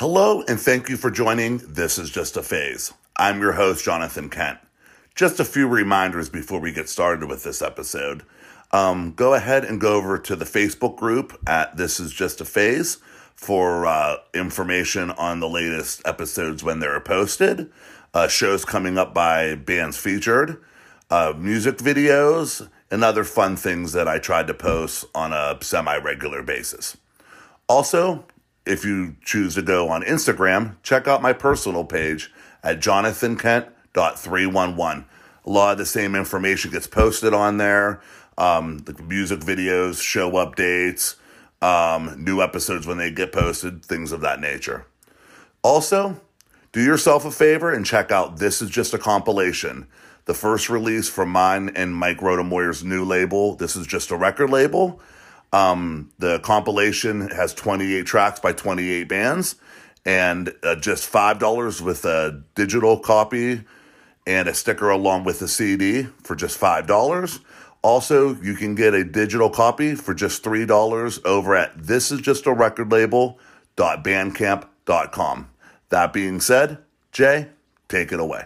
Hello, and thank you for joining This is Just a Phase. I'm your host, Jonathan Kent. Just a few reminders before we get started with this episode. Um, go ahead and go over to the Facebook group at This is Just a Phase for uh, information on the latest episodes when they're posted, uh, shows coming up by bands featured, uh, music videos, and other fun things that I tried to post on a semi regular basis. Also, if you choose to go on Instagram, check out my personal page at jonathankent.311. A lot of the same information gets posted on there. Um, the music videos, show updates, um, new episodes when they get posted, things of that nature. Also, do yourself a favor and check out This Is Just a Compilation, the first release from mine and Mike Rodemoyer's new label. This is just a record label. Um, the compilation has 28 tracks by 28 bands and uh, just $5 with a digital copy and a sticker along with the CD for just $5. Also, you can get a digital copy for just $3 over at this is just a record thisisjustarecordlabel.bandcamp.com. That being said, Jay, take it away.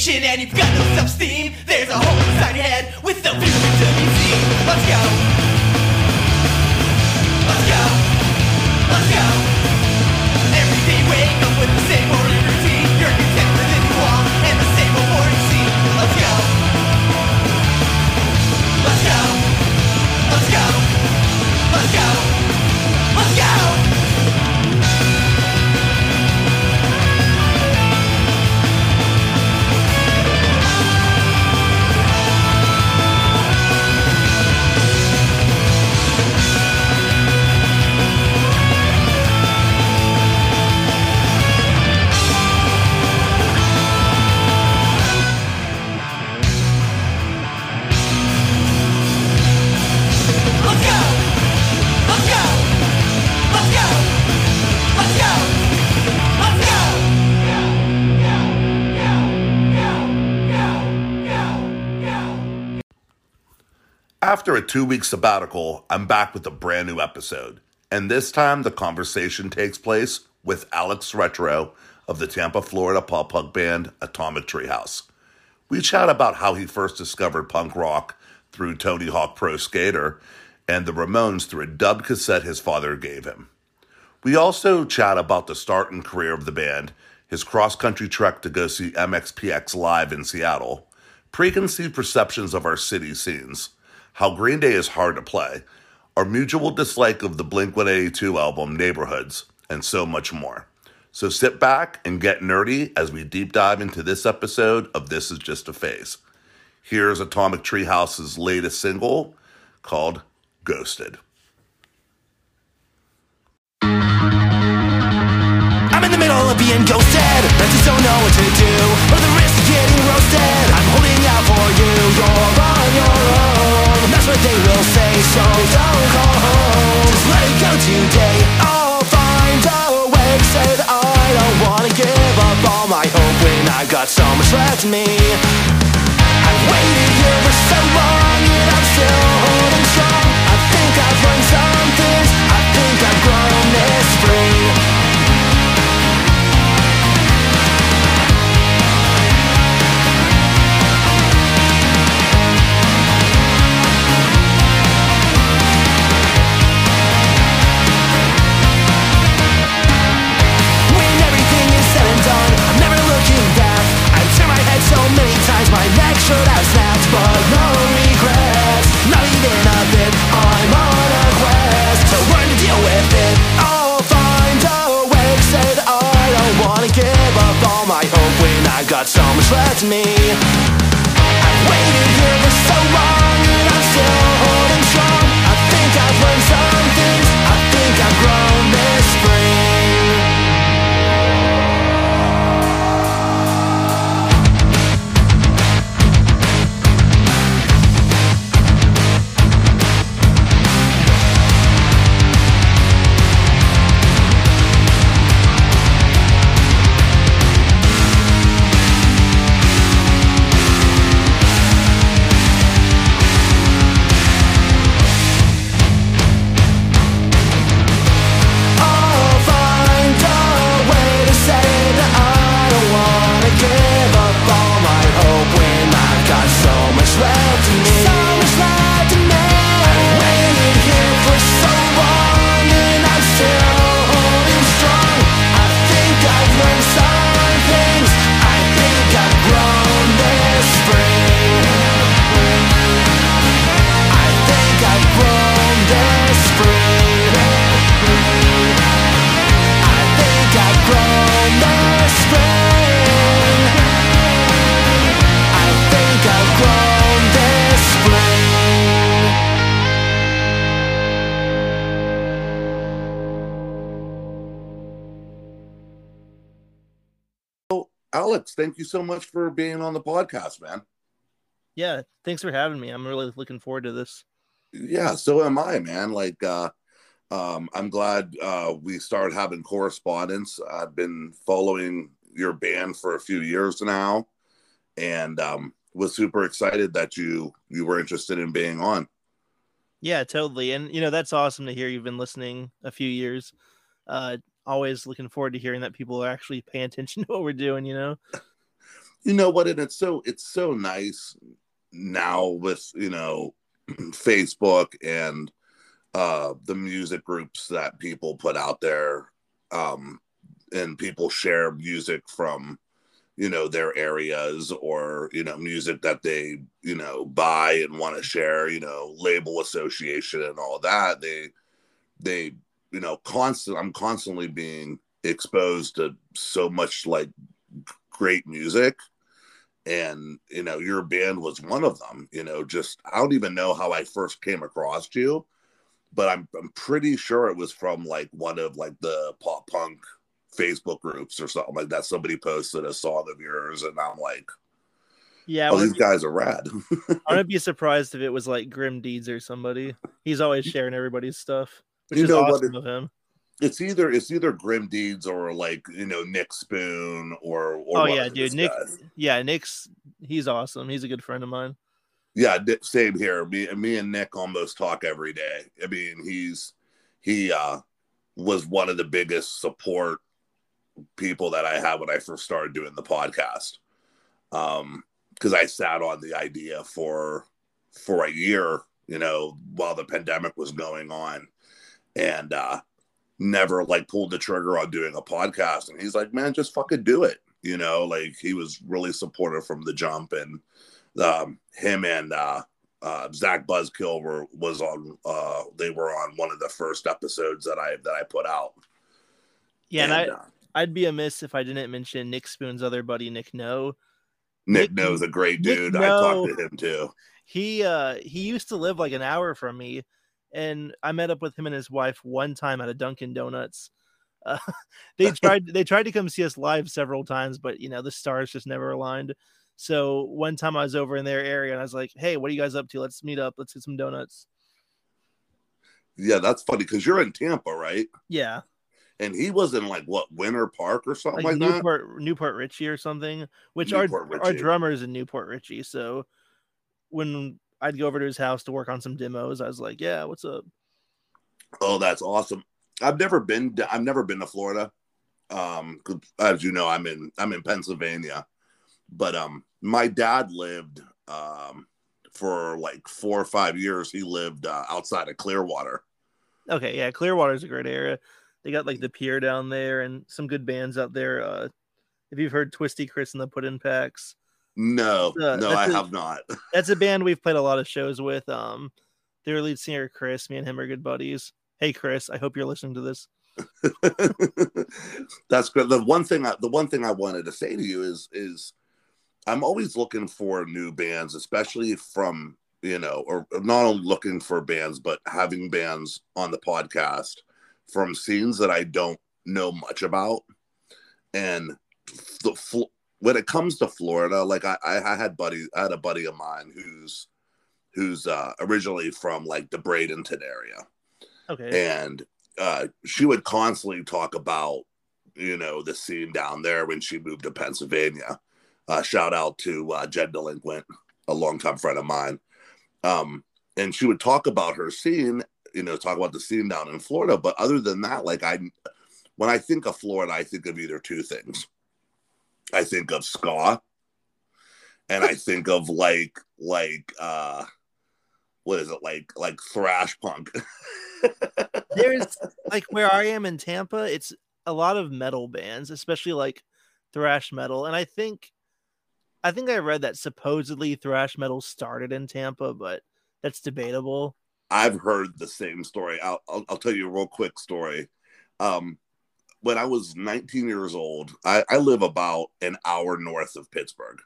No and you've got no self-esteem. There's a hole inside your head with no feeling to be seen. Let's go. Let's go. Let's go. Every day wake up After a two week sabbatical, I'm back with a brand new episode. And this time, the conversation takes place with Alex Retro of the Tampa, Florida pop punk band Atomic Treehouse. We chat about how he first discovered punk rock through Tony Hawk Pro Skater and the Ramones through a dub cassette his father gave him. We also chat about the start and career of the band, his cross country trek to go see MXPX live in Seattle, preconceived perceptions of our city scenes, how Green Day is hard to play, our mutual dislike of the Blink 182 album Neighborhoods, and so much more. So sit back and get nerdy as we deep dive into this episode of This Is Just a Phase. Here's Atomic Treehouse's latest single called Ghosted. I'm in the middle of being ghosted I just don't know what to do Or the risk of getting roasted I'm holding out for you You're on your own That's what they will say So don't call home. Just let it go today. I'll find a way. To Say that I don't wanna give up all my hope When I've got so much left me. I've waited here for so long And I'm still holding strong. I think I've learned some things. I think I've grown this should have snapped, but no regrets, not even a bit. I'm on a quest to learn to deal with it. I'll find a way to say that I don't wanna give up all my hope when I've got so much left in me. I've waited here for so long, and I'm still thank you so much for being on the podcast, man. Yeah, thanks for having me. I'm really looking forward to this. Yeah, so am I, man. Like, uh, um, I'm glad uh, we started having correspondence. I've been following your band for a few years now, and um, was super excited that you you were interested in being on. Yeah, totally. And you know, that's awesome to hear you've been listening a few years. Uh always looking forward to hearing that people are actually paying attention to what we're doing, you know. You know what, and it's so it's so nice now with, you know, Facebook and uh the music groups that people put out there um and people share music from you know their areas or you know music that they you know buy and want to share you know label association and all that they they you know constant i'm constantly being exposed to so much like great music and you know your band was one of them you know just i don't even know how i first came across you but i'm i'm pretty sure it was from like one of like the pop punk Facebook groups or something like that. Somebody posted a song of yours, and I'm like, Yeah, "Oh, these wouldn't, guys are rad." I wouldn't be surprised if it was like Grim Deeds or somebody. He's always sharing everybody's stuff, which You is know what awesome it- of him. It's either it's either Grim Deeds or like you know Nick Spoon or, or Oh yeah, dude. Nick guys. yeah, Nick's he's awesome. He's a good friend of mine. Yeah, same here. Me, me and Nick almost talk every day. I mean, he's he uh was one of the biggest support people that I had when I first started doing the podcast. Um, because I sat on the idea for for a year, you know, while the pandemic was going on, and uh never like pulled the trigger on doing a podcast. And he's like, man, just fucking do it. You know, like he was really supportive from the jump, and um, him and uh, uh, Zach Buzzkill were was on. Uh, they were on one of the first episodes that I that I put out. Yeah, and, I uh, I'd be amiss if I didn't mention Nick Spoon's other buddy, Nick No. Nick Nick- knows a great Nick dude. I talked to him too. He uh he used to live like an hour from me, and I met up with him and his wife one time at a Dunkin' Donuts. Uh, they tried they tried to come see us live several times, but you know the stars just never aligned. So one time I was over in their area and I was like, "Hey, what are you guys up to? Let's meet up. Let's get some donuts." Yeah, that's funny because you're in Tampa, right? Yeah, And he was in like what Winter Park or something like, like, that. Newport New Port Richey or something. Which Newport our our Richie. drummer's in New Port Richey. So when I'd go over to his house to work on some demos, I was like, "Yeah, what's up?" Oh, that's awesome. I've never been. to- I've never been to Florida. Um, as you know, I'm in. I'm in Pennsylvania, but um, my dad lived um for like four or five years. He lived uh, outside of Clearwater. Okay, yeah, Clearwater's a great area. They got like the pier down there and some good bands out there. Uh if you've heard Twisty Chris and the Put In Packs, No, Uh, no, I have not. that's a band we've played a lot of shows with. Um their lead singer Chris, me and him are good buddies. Hey Chris, I hope you're listening to this. That's good. The one thing I, the one thing I wanted to say to you is is I'm always looking for new bands, especially from you know, or not only looking for bands, but having bands on the podcast from scenes that I don't know much about. And the when it comes to Florida, like I, I had buddy, I had a buddy of mine who's who's uh, originally from like the Bradenton area Okay. and uh, she would constantly talk about you know the scene down there when she moved to Pennsylvania. Uh, shout out to uh, Jed Delinquent, a longtime friend of mine. Um, and she would talk about her scene, you know, talk about the scene down in Florida. But other than that, like I, when I think of Florida, I think of either two things. I think of ska, and I think of like like uh, what is it like like thrash punk. There's like where I am in Tampa, it's a lot of metal bands, especially like thrash metal. And I think I think I read that supposedly thrash metal started in Tampa, but that's debatable. I've heard the same story. I'll, I'll, I'll tell you a real quick story. Um, when I was 19 years old, I, I live about an hour north of Pittsburgh.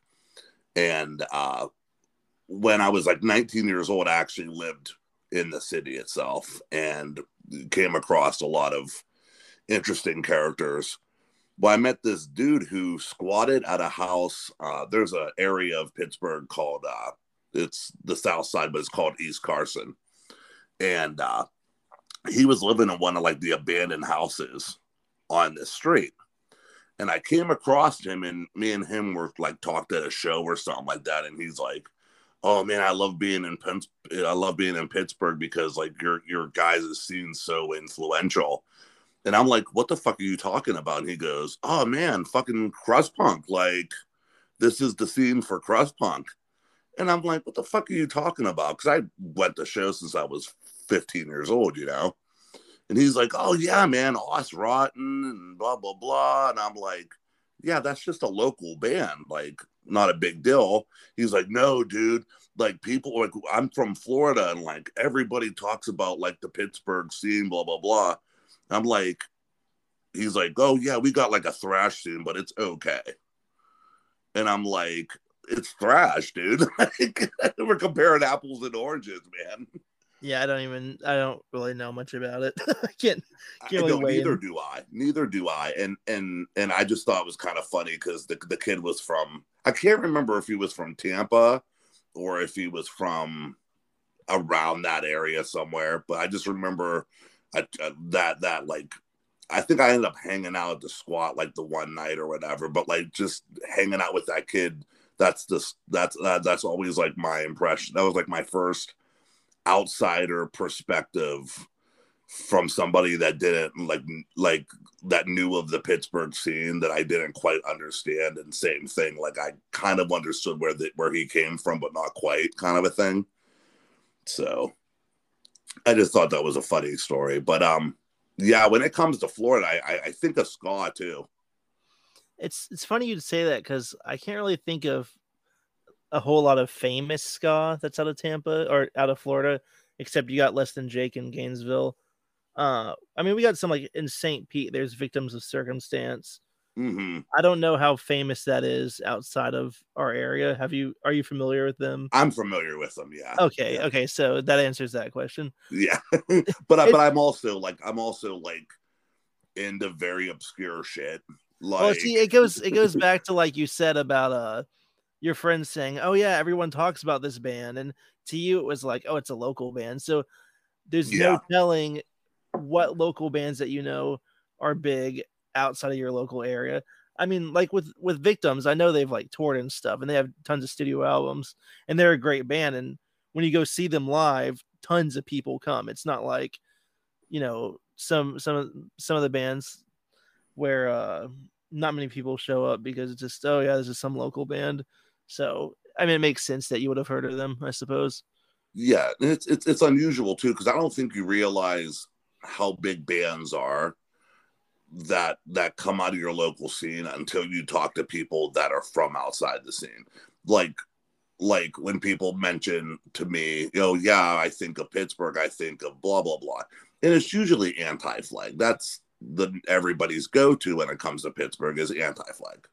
And uh, when I was like 19 years old, I actually lived in the city itself and came across a lot of interesting characters. Well, I met this dude who squatted at a house. Uh, there's an area of Pittsburgh called uh, it's the South Side, but it's called East Carson, and uh, he was living in one of like the abandoned houses on the street. And I came across him, and me and him were like talked at a show or something like that. And he's like, "Oh man, I love being in Penn- I love being in Pittsburgh because like your your guys' scene's so influential." And I'm like, "What the fuck are you talking about?" And he goes, "Oh man, fucking crust punk! Like, this is the scene for crust punk." And I'm like, "What the fuck are you talking about?" Because I went to shows since I was 15 years old, you know. And he's like, "Oh yeah, man, Aus-Rotten and blah blah blah." And I'm like, "Yeah, that's just a local band, like not a big deal." He's like, "No, dude, like people like I'm from Florida and like everybody talks about like the Pittsburgh scene, blah blah blah." I'm like, he's like, "Oh yeah, we got like a thrash scene, but it's okay." And I'm like, "It's thrash, dude. we're comparing apples and oranges, man." Yeah, I don't even I don't really know much about it. I can't I can't really don't, neither in. do I. Neither do I. And and and I just thought it was kind of funny because the the kid was from I can't remember if he was from Tampa or if he was from around that area somewhere. But I just remember I, uh, that that like I think I ended up hanging out at the squat like the one night or whatever. But like just hanging out with that kid. That's just that's that, that's always like my impression. That was like my first outsider perspective from somebody that didn't like like that knew of the Pittsburgh scene that I didn't quite understand and same thing like I kind of understood where the where he came from but not quite kind of a thing. So I just thought that was a funny story but um yeah when it comes to Florida I I, I think of ska too. It's it's funny you'd say that because I can't really think of a whole lot of famous ska that's out of Tampa or out of Florida, except you got Less Than Jake in Gainesville. Uh, I mean, we got some like in St. Pete. There's Victims of Circumstance. hmm I don't know how famous that is outside of our area. Have you? Are you familiar with them? I'm familiar with them yeah Okay, yeah. okay, so that answers that question. Yeah, but I, It- but I'm also like I'm also like into very obscure shit. Like well, see, it goes it goes back to like you said about uh your friends saying, "Oh yeah, everyone talks about this band," and to you it was like, "Oh, it's a local band." So there's Yeah. no telling what local bands that you know are big outside of your local area. I mean, like with with Victims, I know they've like toured and stuff, and they have tons of studio albums, and they're a great band. And when you go see them live, tons of people come. It's not like, you know, some some of some of the bands where uh not many people show up because it's just oh yeah, this is some local band. So I mean, it makes sense that you would have heard of them, I suppose. yeah, it's it's it's unusual too because I don't think you realize how big bands are that that come out of your local scene until you talk to people that are from outside the scene. Like like when people mention to me, you know, yeah, I think of Pittsburgh, I think of blah blah blah, and it's usually anti-flag. That's the everybody's go-to when it comes to Pittsburgh is anti-flag.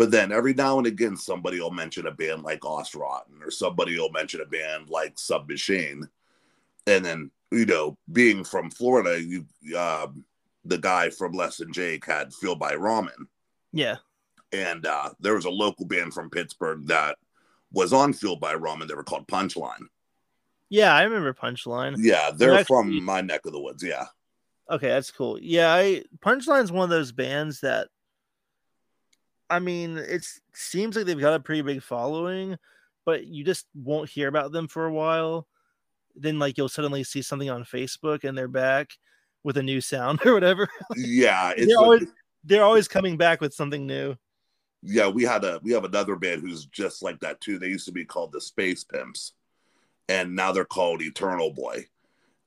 But then every now and again, somebody will mention a band like Aus-Rotten, or somebody will mention a band like Submachine, and then you know, being from Florida, you um, the guy from Less Than Jake had Fueled by Ramen Yeah. and uh, there was a local band from Pittsburgh that was on Fueled by Ramen, and they were called Punchline. Yeah, I remember Punchline. Yeah, they're actually- from my neck of the woods. Yeah, Okay, that's cool. Yeah, I Punchline's one of those bands that I mean, it seems like they've got a pretty big following, but you just won't hear about them for a while. Then like you'll suddenly see something on Facebook and they're back with a new sound or whatever. yeah, it's They're like- always they're always coming back with something new. yeah. We had a we have another band who's just like that too. They used to be called the Space Pimps, and now they're called Eternal Boy.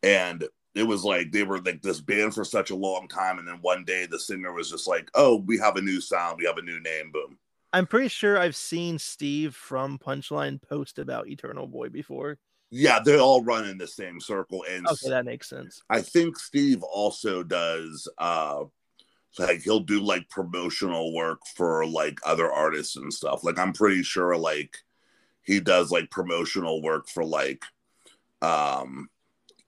And it was like they were like this band for such a long time, and then one day the singer was just like, "Oh, we have a new sound, we have a new name." Boom. I'm pretty sure I've seen Steve from Punchline post about Eternal Boy before. Yeah, they all run in the same circle, and Okay, that makes sense. I think Steve also does uh like he'll do like promotional work for like other artists and stuff. Like I'm pretty sure like he does like promotional work for like um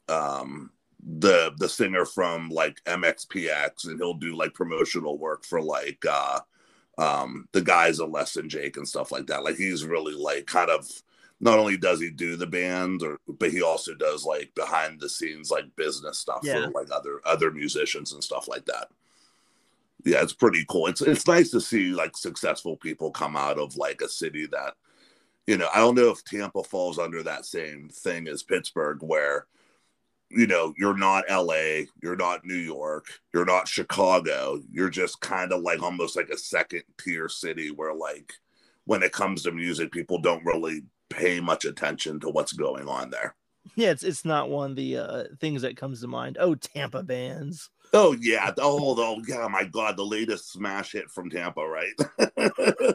um the the singer from like MXPX, and he'll do like promotional work for like uh um the guys at Less Than Jake and stuff like that. Like he's really like kind of not only does he do the band, or but he also does like behind the scenes like business stuff Yeah. for like other other musicians and stuff like that. Yeah, it's pretty cool. It's it's nice to see like successful people come out of like a city that, you know, I don't know if Tampa falls under that same thing as Pittsburgh, where, you know, you're not LA, you're not New York, you're not Chicago, you're just kind of like almost like a second tier city where like when it comes to music, people don't really pay much attention to what's going on there. Yeah, it's it's not one of the uh, things that comes to mind. Oh, Tampa bands. Oh yeah. Oh, oh yeah. My God, the latest smash hit from Tampa, right? I mean,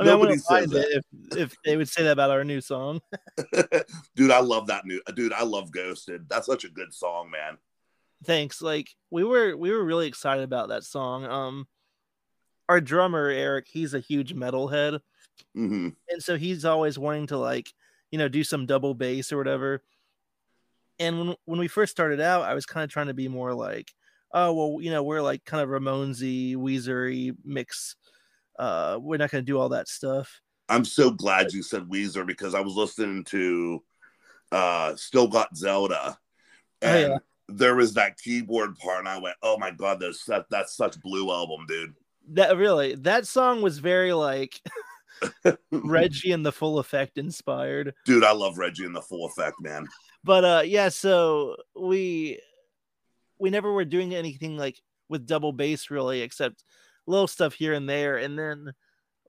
Nobody wouldn't says that. if if they would say that about our new song. dude, I love that new. Dude, I love Ghosted. That's such a good song, man. Thanks. Like we were we were really excited about that song. Um, our drummer Eric, he's a huge metalhead, hmm and so he's always wanting to like you know do some double bass or whatever. And when when we first started out, I was kind of trying to be more like, oh well, you know, we're like kind of Ramonesy, Weezery mix. Uh, we're not going to do all that stuff. I'm so glad you said Weezer because I was listening to uh Still Got Zelda, Oh, and yeah. there was that keyboard part, and I went, "Oh my God, that's that, that's such Blue album, dude." That really, that song was very like Reggie and the Full Effect inspired. dude, I love Reggie and the Full Effect, man. but uh yeah so we we never were doing anything like with double bass really except little stuff here and there. And then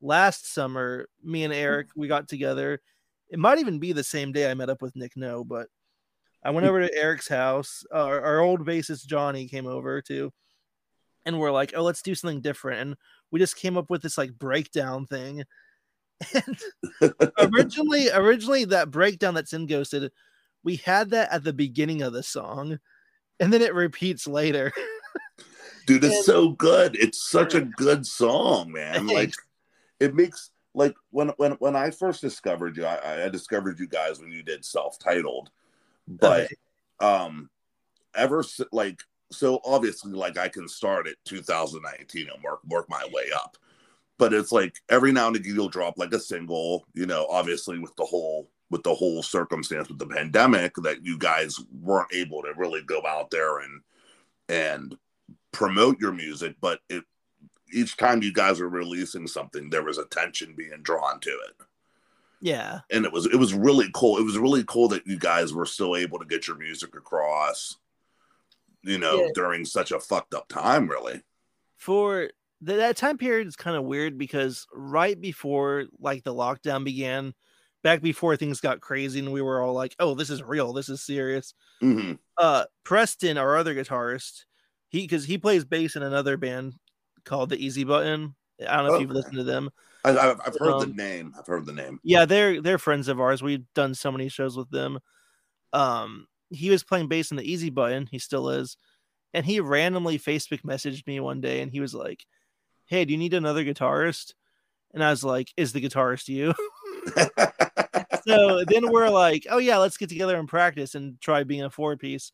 last summer me and eric we got together. It might even be the same day i met up with nick no but i went hmm. over to eric's house. Our, our old bassist johnny came over too. And we're like oh let's do something different. And we just came up with this like breakdown thing. And originally originally that breakdown that's in ghosted we had that at the beginning of the song and then it repeats later. Dude it's And- so good. It's such a good song man. Like it makes like when when when i first discovered you i, I discovered you guys when you did self-titled. But Okay. um ever like so obviously like i can start at 2019 and work work my way up. But it's like every now and again you'll drop like a single you know obviously with the whole with the whole circumstance with the pandemic that you guys weren't able to really go out there and and promote your music but it each time you guys were releasing something there was attention being drawn to it. Yeah. And it was it was really cool. It was really cool that you guys were still able to get your music across you know Yeah. during such a fucked up time really. For th- that time period is kind of weird because right before like the lockdown began back before things got crazy and we were all like oh this is real this is serious. Hmm uh preston our other guitarist he because he plays bass in another band called the easy button. I don't know if you've listened to them. I, I've, I've heard Um, the name i've heard the name. yeah they're they're friends of ours. We've done so many shows with them. Um he was playing bass in the easy button he still is and he randomly facebook messaged me one day and he was like hey do you need another guitarist? And i was like is the guitarist you so then we're like oh yeah let's get together and practice and try being a four piece.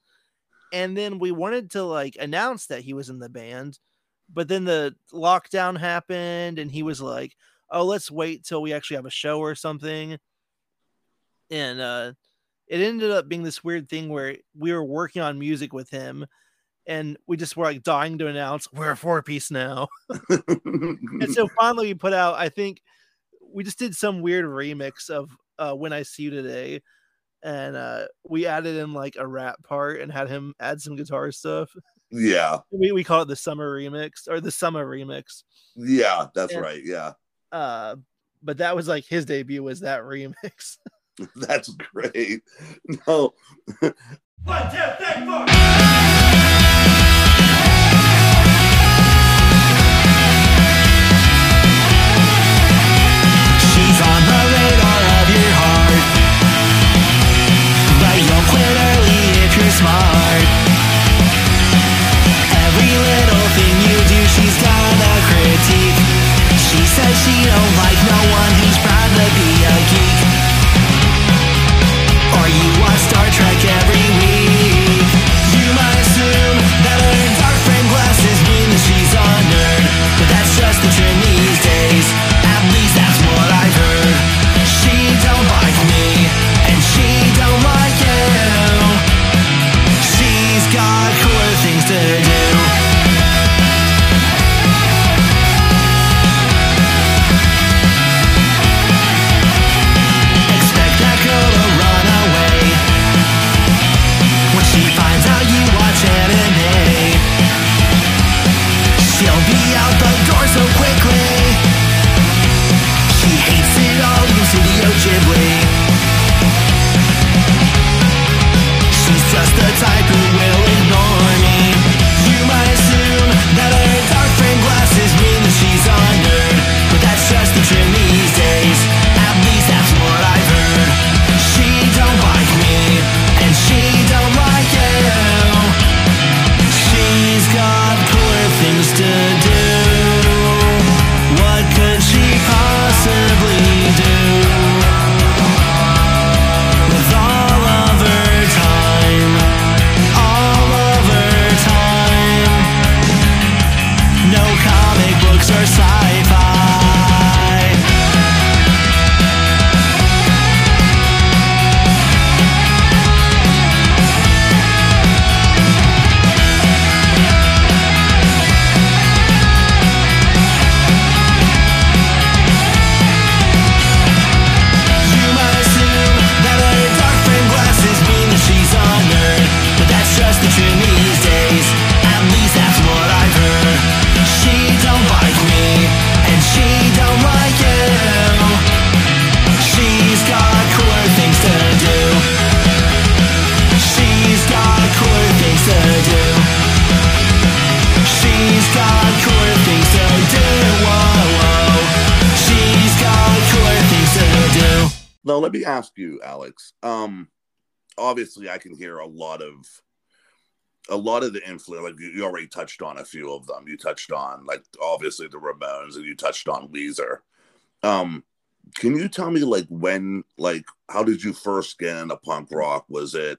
And then we wanted to like announce that he was in the band but then the lockdown happened and he was like oh let's wait till we actually have a show or something. And uh it ended up being this weird thing where we were working on music with him and we just were like dying to announce we're a four piece now. And so finally we put out i think we just did some weird remix of uh when i see you today. And uh we added in like a rap part and had him add some guitar stuff. Yeah. We, we call it the summer remix or the summer remix. Yeah that's Yeah. right yeah. Uh but that was like his debut was that remix. That's great. No. One, two, three, four. Says she don't like no one who's proud to be a geek obviously, I can hear a lot of a lot of the influence. Like you, you already touched on a few of them. You touched on like obviously the Ramones, and you touched on Weezer. Um, can you tell me like when, like, how did you first get into punk rock? Was it,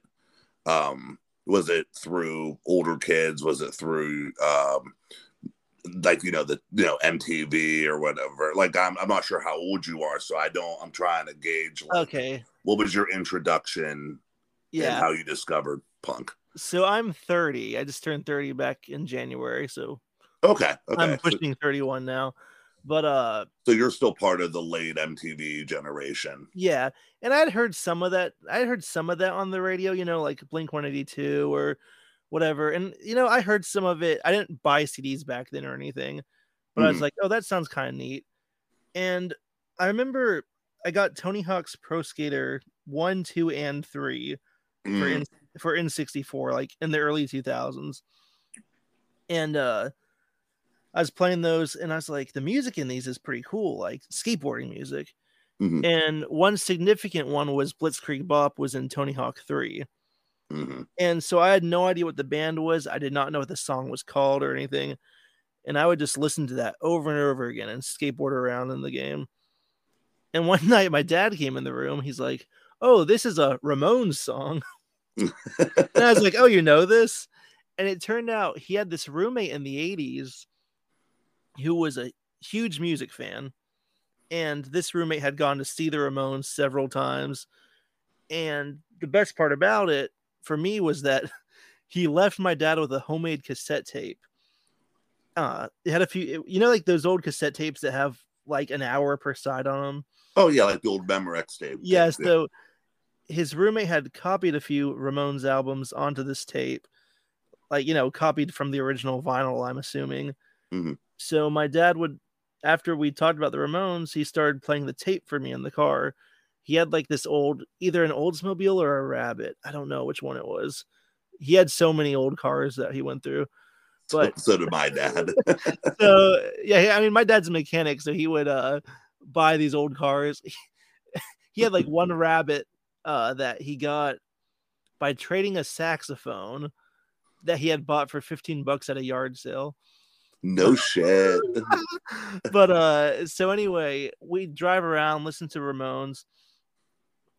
um, was it through older kids? Was it through, um, like you know the you know MTV or whatever. Like I'm I'm not sure how old you are, so I don't. I'm trying to gauge. Like, Okay. What was your introduction Yeah. how you discovered punk? So I'm 30. I just turned 30 back in January, so Okay, okay. I'm So, pushing 31 now. But uh so you're still part of the late MTV generation. yeah, and I'd heard some of that. I heard some of that on the radio, you know, like Blink 182 or whatever. And you know, I heard some of it. I didn't buy CDs back then or anything, but I was Mhm. like, "Oh, that sounds kind of neat." And I remember I got Tony Hawk's Pro Skater 1, 2 and 3 for Mm, N- for N64 like in the early 2000s. And uh I was playing those and I was like the music in these is pretty cool, like skateboarding music. mhm, And one significant one was Blitzkrieg Bop was in Tony Hawk 3. mhm. And so I had no idea what the band was. I did not know what the song was called or anything. And I would just listen to that over and over again and skateboard around in the game. And one night my dad came in the room. He's like, Oh, this is a Ramones song. and I was like, Oh, you know this? And it turned out he had this roommate in the 80s who was a huge music fan. And this roommate had gone to see the Ramones several times. And the best part about it for me was that he left my dad with a homemade cassette tape. Uh, it had a few, you know, like those old cassette tapes that have like an hour per side on them. Oh yeah, like the old Memorex tape. Yeah, so his roommate had copied a few Ramones albums onto this tape, like you know, copied from the original vinyl. I'm assuming. Mhm. So my dad would, after we talked about the Ramones, he started playing the tape for me in the car. He had like this old, either an Oldsmobile or a Rabbit. I don't know which one it was. He had so many old cars that he went through. so, but- so did my dad. so yeah, I mean, my dad's a mechanic, so he would uh buy these old cars. he had like one rabbit uh that he got by trading a saxophone that he had bought for 15 bucks at a yard sale. no shit. But uh so anyway, we drive around, listen to Ramones.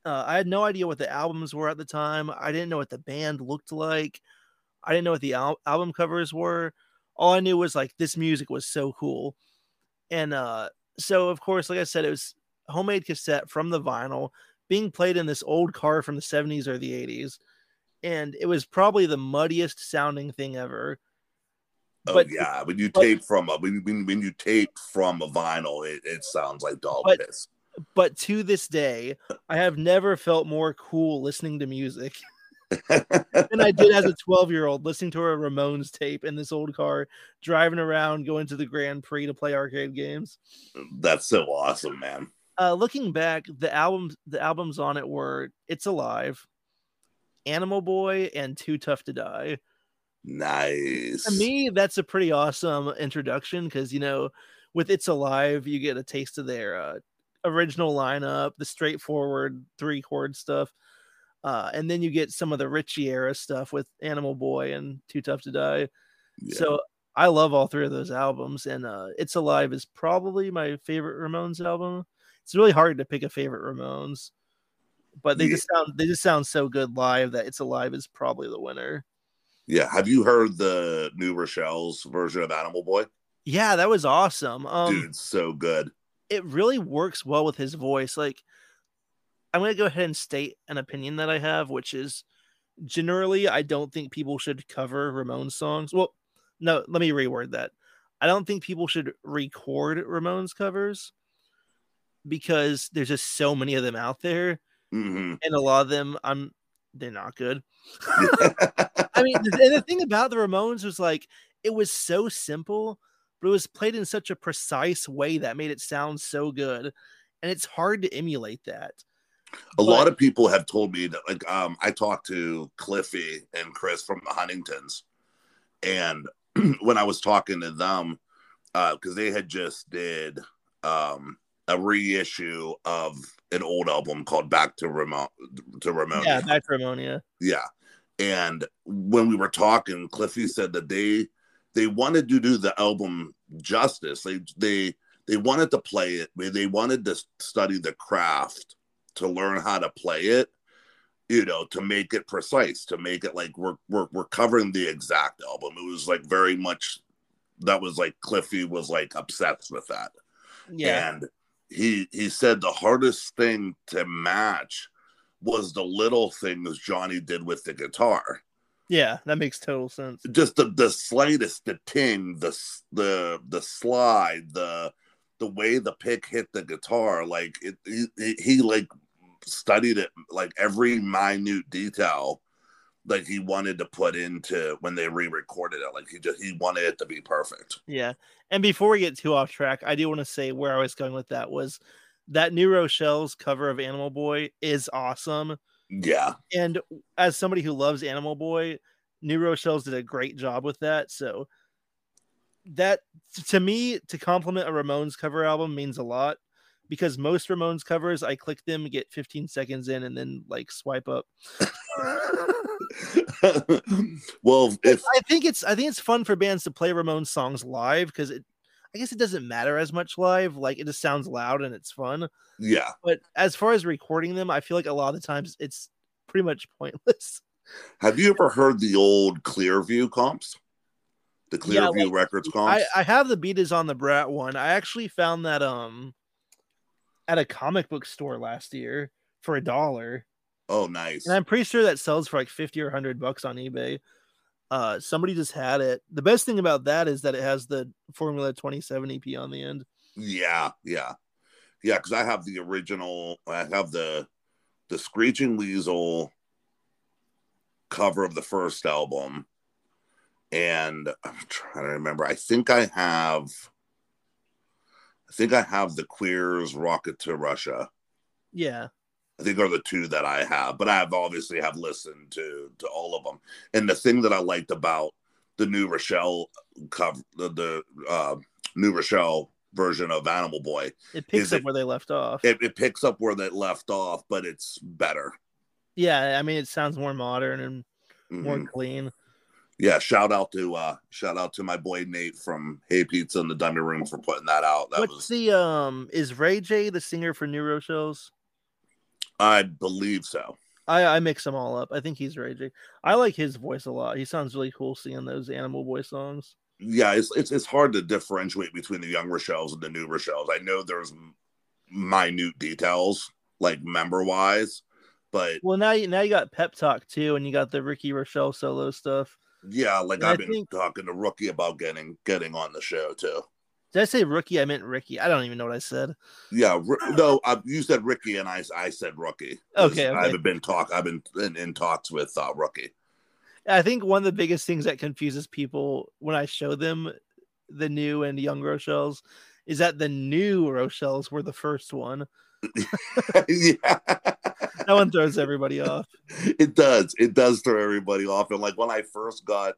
Uh, I had no idea what the albums were at the time. I didn't know what the band looked like. I didn't know what the al- album covers were. All I knew was like this music was so cool. And uh so of course, like I said, it was homemade cassette from the vinyl being played in this old car from the 70s or the 80s. And it was probably the muddiest sounding thing ever. Oh But- yeah, when you but- tape from a when, when, when you tape from a vinyl, it, it sounds like dog But- piss. But to this day, I have never felt more cool listening to music than I did as a 12 year old listening to a Ramones tape in this old car, driving around, going to the Grand Prix to play arcade games. That's so awesome, man. Uh, looking back, the albums the albums on it were "It's Alive," "Animal Boy," and "Too Tough to Die." Nice. To me, that's a pretty awesome introduction because you know, with "It's Alive," you get a taste of their uh, original lineup, the straightforward three chord stuff. Uh, and then you get some of the Richie era stuff with Animal Boy and Too Tough to Die. Yeah. So I love all three of those albums, and uh, "It's Alive" is probably my favorite Ramones album. It's really hard to pick a favorite Ramones, but they Yeah. just sound they just sound so good live that "It's Alive" is probably the winner. yeah. Have you heard the New Rochelle's version of Animal Boy? Yeah, that was awesome. Um, Dude, so good. it really works well with his voice. Like, I'm gonna go ahead and state an opinion that I have, which is generally I don't think people should cover Ramones songs. Well, no, let me reword that. I don't think people should record Ramones covers because there's just so many of them out there, hmm and a lot of them I'm they're not good. I mean, and the thing about the Ramones was like it was so simple, but it was played in such a precise way that made it sound so good, and it's hard to emulate that. a lot of people have told me that like um i talked to cliffy and chris from the huntingtons and when i was talking to them uh because they had just did um a reissue of an old album called Back to Ramon to Ramon. Yeah, back to Ramonia. Yeah. And when we were talking, Cliffy said that they they wanted to do the album justice. They they they wanted to play it. They wanted to study the craft to learn how to play it. You know, to make it precise, to make it like we're we're we're covering the exact album. It was like very much that was like Cliffy was like obsessed with that. Yeah. And he he said the hardest thing to match was the little things Johnny did with the guitar. Yeah, that makes total sense. Just the the slightest, the ting, the the the slide, the the way the pick hit the guitar, like it, he, he he, like studied it, like every minute detail, like he wanted to put into when they re-recorded it. Like he just he wanted it to be perfect. Yeah. And before we get too off track, I do want to say where I was going with that was that New Rochelle's cover of Animal Boy is awesome. Yeah, And as somebody who loves Animal Boy, New Rochelle's did a great job with that. So that to me, to compliment a Ramones cover album means a lot because most Ramones covers, I click them, get 15 seconds in, and then like swipe up. well, if I think it's I think it's fun for bands to play Ramones songs live because it I guess it doesn't matter as much live. Like it just sounds loud and it's fun. yeah, But as far as recording them, I feel like a lot of the times it's pretty much pointless. have you ever heard the old Clearview comps? The Yeah, Clearview like, Records comps. I, I have the beat is on the Brat one. I actually found that um at a comic book store last year for a dollar. oh, nice. And I'm pretty sure that sells for like 50 or 100 bucks on eBay. Uh somebody just had it. The best thing about that is that it has the Formula 27 EP on the end. Yeah, yeah, yeah. Because I have the original. I have the the Screeching Weasel cover of the first album, and I'm trying to remember. I think I have. I think I have the Queers Rocket to Russia. Yeah. I think are the two that I have, but I have obviously have listened to to all of them. And the thing that I liked about the New Rochelle cover, the, the uh, New Rochelle version of Animal Boy, It picks up it- where they left off. it, it picks up where they left off, but it's better. yeah, I mean it sounds more modern and more Mhm. clean. Yeah, shout out to uh shout out to my boy Nate from Hey Pizza in the Dummy Room for putting that out. That What's was the um is Ray J the singer for New Rochelle's? I believe so. I, I mix them all up. I think he's Ray J. I like his voice a lot. He sounds really cool singing those Animal Boy songs. Yeah, it's it's it's hard to differentiate between the young Rochelles and the new Rochelles. I know there's minute details like member wise, but Well, now you now you got Pep Talk too, and you got the Ricky Rochelle solo stuff. Yeah, like And I I've been think- talking to Rookie about getting getting on the show too. Did I say Rookie? I meant Ricky. I don't even know what I said. Yeah, R- no, I, you said Ricky and I I said rookie. Okay, I haven't been talk. I've been in, in talks with uh, Rookie. I think one of the biggest things that confuses people when I show them the new and young Rochelle's is that the new Rochelle's were the first one. Yeah, That one throws everybody off. it does. It does throw everybody off. And like when I first got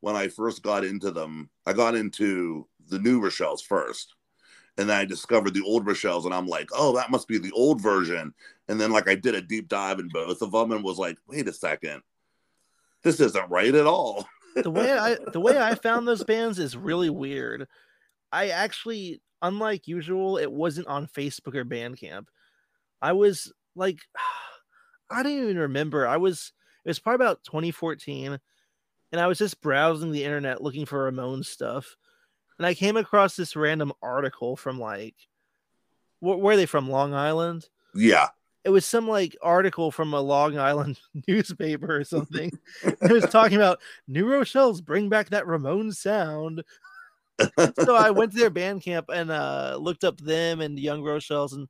when I first got into them, I got into the new Rochelle's first. And then I discovered the old Rochelle's, and I'm like, oh, that must be the old version. And then like I did a deep dive in both of them and was like, wait a second, this isn't right at all. the way I the way I found those bands is really weird. I actually, unlike usual, it wasn't on Facebook or Bandcamp. I was like, I don't even remember. I was it was probably about 2014, and I was just browsing the internet looking for Ramones stuff, and I came across this random article from like, wh- where are they from? Long Island. Yeah. It was some like article from a Long Island newspaper or something. it was talking about New Rochelle's bring back that Ramon sound. So I went to their band camp and uh, looked up them and Young Rochelle's, and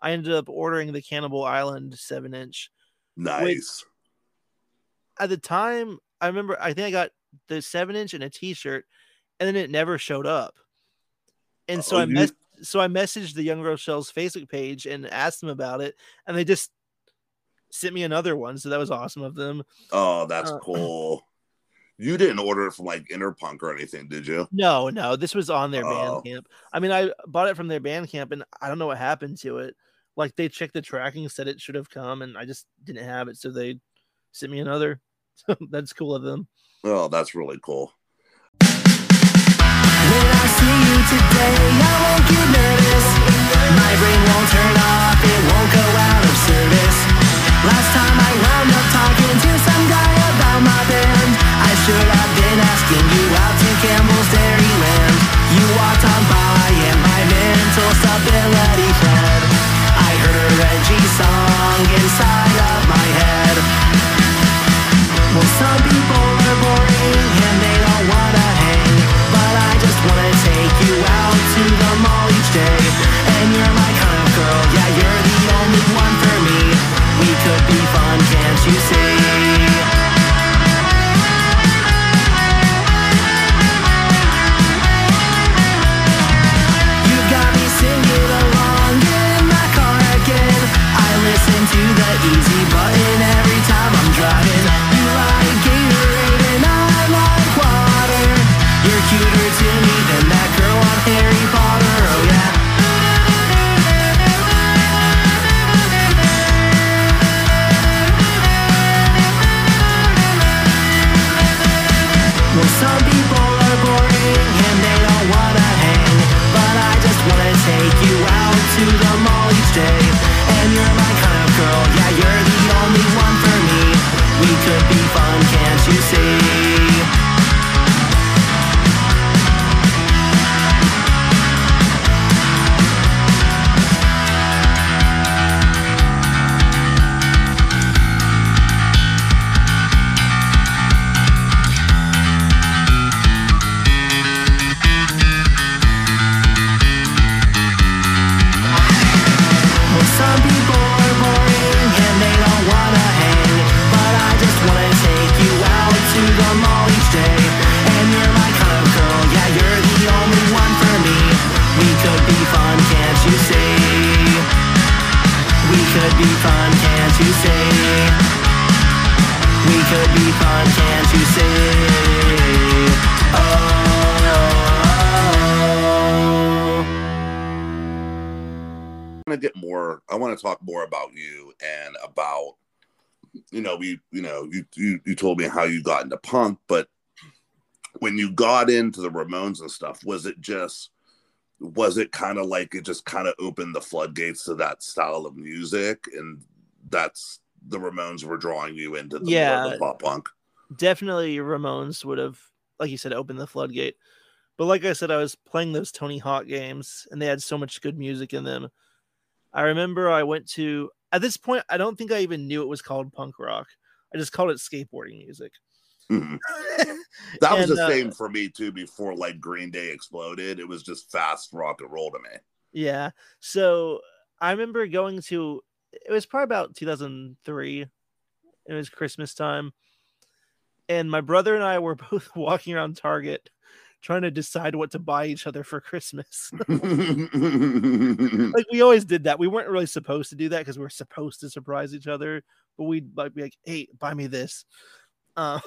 I ended up ordering the Cannibal Island seven inch. Nice. At the time, I remember I think I got the seven inch and a t shirt, and then it never showed up. And so Oh, I you- mess- so I messaged the Young Rochelle's Facebook page and asked them about it, and they just sent me another one. So that was awesome of them. Oh, that's Uh, cool. You didn't order it from like Interpunk or anything, did you? No, no, this was on their Oh. Bandcamp. I mean, I bought it from their Bandcamp, and I don't know what happened to it. Like they checked the tracking, said it should have come, and I just didn't have it, so they sent me another. So that's cool of them. Oh, that's really cool. When I see you today, I won't get nervous. My brain won't turn off, it won't go out of service. Last time I wound up talking to some guy about my band. Should have been asking you out to Campbell's Dairyland. You walked on by and my mental stability fled. I heard a Reggie song inside of my head. Well, some people are boring and they don't wanna hang. When you got into the Ramones and stuff, was it just, was it kind of like it just kind of opened the floodgates to that style of music, and that's the Ramones were drawing you into the, Yeah. the pop punk. Definitely, Ramones would have, like you said, opened the floodgate. But like I said, I was playing those Tony Hawk games, and they had so much good music in them. I remember I went to at this point. I don't think I even knew it was called punk rock. I just called it skateboarding music. Mhm. That was the uh, same for me too. Before like Green Day exploded, it was just fast rock and roll to me. Yeah. So I remember going to it was probably about 2003. It was Christmas time. And my brother and I were both walking around Target trying to decide what to buy each other for Christmas. like we always did that. We weren't really supposed to do that because we are supposed to surprise each other, but we'd like be like, "Hey, buy me this." Uh,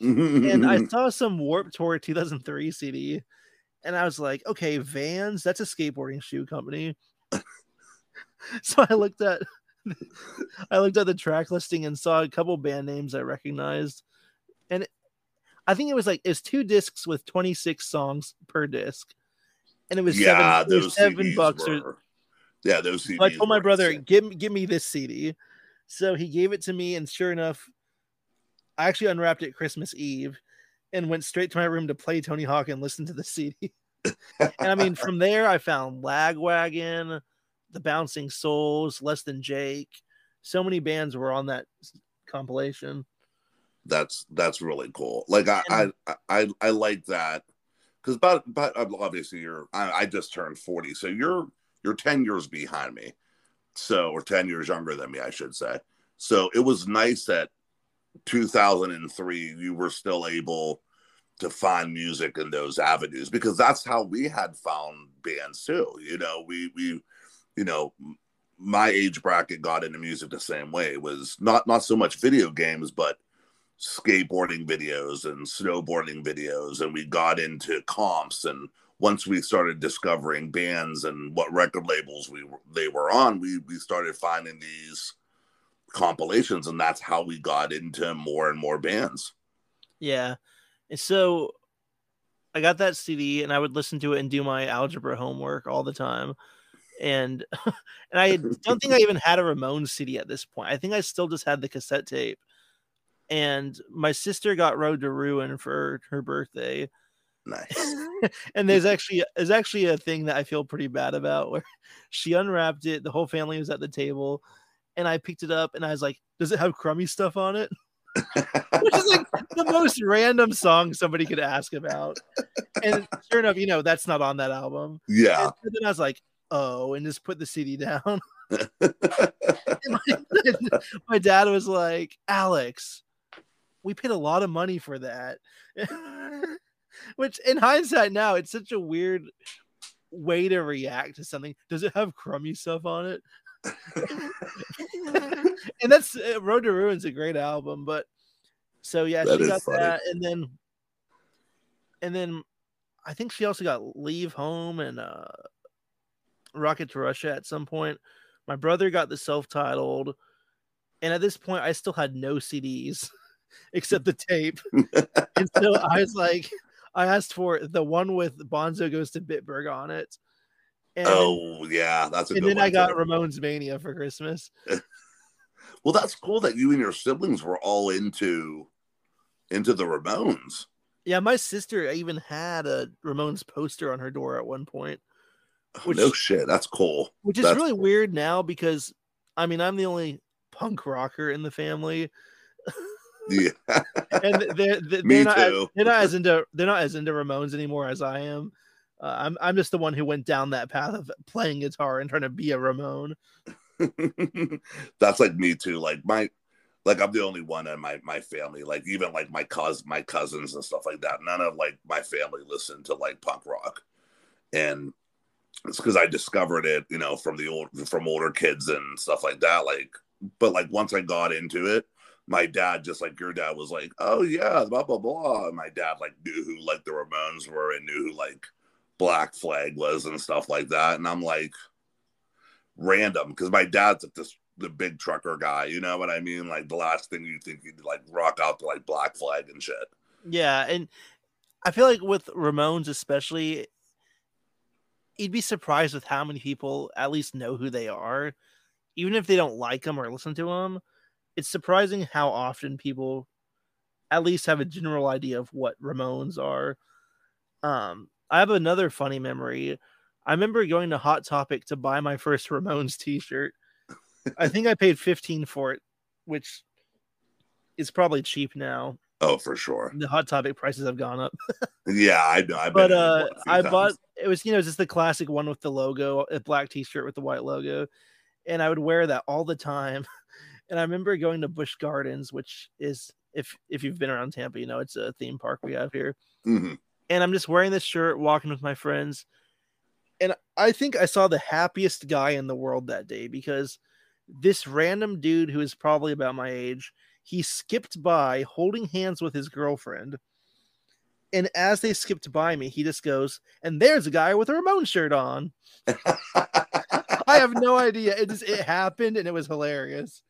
and I saw some Warped Tour 2003 CD, and I was like, "Okay, Vans, that's a skateboarding shoe company." so I looked at, I looked at the track listing and saw a couple band names I recognized, and I think it was like it's two discs with 26 songs per disc, and it was yeah, seven, was those seven bucks or yeah, those so I told my brother, insane. give give me this CD. So he gave it to me, and sure enough, I actually unwrapped it Christmas Eve and went straight to my room to play Tony Hawk and listen to the CD. and I mean, from there I found Lagwagon, The Bouncing Souls, Less Than Jake. So many bands were on that compilation. that's that's really cool. Like I I I, I like that because but but um, obviously you're I, I just turned forty, so you're you're ten years behind me, so or ten years younger than me, I should say. So it was nice that 2003 you were still able to find music in those avenues because that's how we had found bands too. You know, we we you know my age bracket got into music the same way. It was not not so much video games, but skateboarding videos and snowboarding videos and we got into comps and once we started discovering bands and what record labels we they were on we we started finding these compilations and that's how we got into more and more bands Yeah. And so I got that CD and I would listen to it and do my algebra homework all the time. And and I don't think I even had a Ramones CD at this point. I think I still just had the cassette tape. And my sister got Road to Ruin for her birthday. nice and there's actually there's actually a thing that I feel pretty bad about where she unwrapped it, the whole family was at the table, and I picked it up and I was like, "Does it have crummy stuff on it?" Which is like the most random song somebody could ask about. And sure enough, you know that's not on that album. yeah And then I was like, "Oh," and just put the CD down. My, my dad was like, "Alex, we paid a lot of money for that." Which, in hindsight, now it's such a weird way to react to something. Does it have crummy stuff on it? and that's uh, Road to Ruin's a great album, but so yeah, That she got funny. that, and then and then I think she also got Leave Home and uh Rocket to Russia at some point. My brother got the self-titled, and at this point, I still had no CDs except the tape, and so I was like, I asked for the one with Bonzo goes to Bitburg on it, and, oh yeah that's a and then I got. Ramones Mania for Christmas. well that's cool that you and your siblings were all into into the ramones Yeah, my sister even had a Ramones poster on her door at one point, oh, Which- no shit that's cool which is That's really cool. weird now because I mean I'm the only punk rocker in the family, yeah and they're they're, Me they're not as, too. they're not as into they're not as into Ramones anymore as I am. Uh, I'm I'm just the one who went down that path of playing guitar and trying to be a Ramone. that's like me too. Like my like i'm the only one in my my family like even like my cousin my cousins and stuff like that. None of like my family listened to like punk rock. And it's because i discovered it you know from the old from older kids and stuff like that like but like once i got into it my dad just like your dad was like oh yeah blah blah blah. And my dad like knew who like the ramones were and knew who like black flag was and stuff like that and i'm like random because my dad's like this the big trucker guy you know what i mean like the last thing you think you'd like rock out to like black flag and shit Yeah, and I feel like with Ramones especially, you'd be surprised with how many people at least know who they are, even if they don't like them or listen to them. It's surprising how often people at least have a general idea of what Ramones are. Um, I have another funny memory. I remember going to Hot Topic to buy my first Ramones T-shirt. I think I paid 15 for it, which is probably cheap now. oh for sure The Hot Topic prices have gone up yeah i know i've but been in it uh i times. bought it was you know just the classic one with the logo a black t-shirt with the white logo and i would wear that all the time and i remember going to bush gardens which is if if you've been around tampa you know it's a theme park we have here Mhm. And i'm just wearing this shirt walking with my friends. And i think i saw the happiest guy in the world that day because this random dude who is probably about my age he skipped by holding hands with his girlfriend and as they skipped by me he just goes and there's a guy with a ramon shirt on. I have no idea. It just it happened and it was hilarious.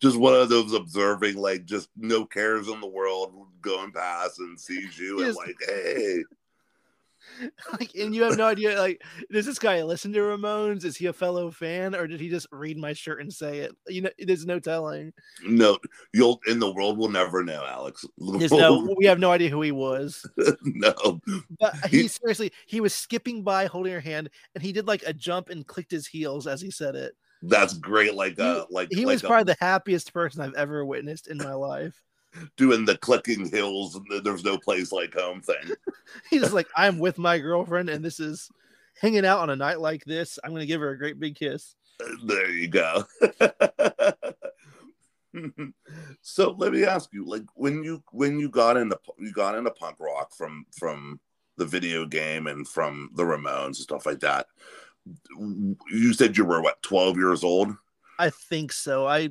Just one of those observing like just no cares in the world going past and sees you and like hey like and you have no idea like does this guy listen to ramones? Is he a fellow fan or did he just read my shirt and say it? You know there's no telling. No you'll in the world will never know alex. There's no we have no idea who he was. No. But he He- seriously he was skipping by holding her hand and he did like a jump and clicked his heels as he said it. That's great like uh like he like was a- probably the happiest person i've ever witnessed in my life doing the clicking hills and the there's no place like home thing. He's like i'm with my girlfriend and this is hanging out on a night like this. I'm gonna give her a great big kiss. Uh, there you go. So let me ask you like when you when you got into you got into punk rock from from the video game and from the ramones and stuff like that you said you were what 12 years old? I think so. I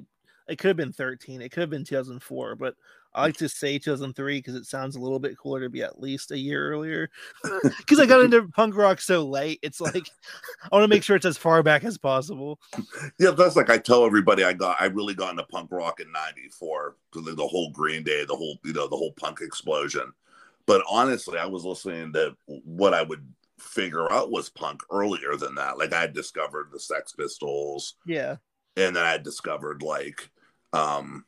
it could have been 13 it could have been 2004 but I like to say 2003 because it sounds a little bit cooler to be at least a year earlier. Because I got into punk rock so late, it's like I want to make sure it's as far back as possible. Yeah, that's like I tell everybody I got I really got into punk rock in '94 because the whole Green Day, the whole you know the whole punk explosion. But honestly, I was listening to what I would figure out was punk earlier than that. Like I had discovered the Sex Pistols, Yeah. and then I had discovered like um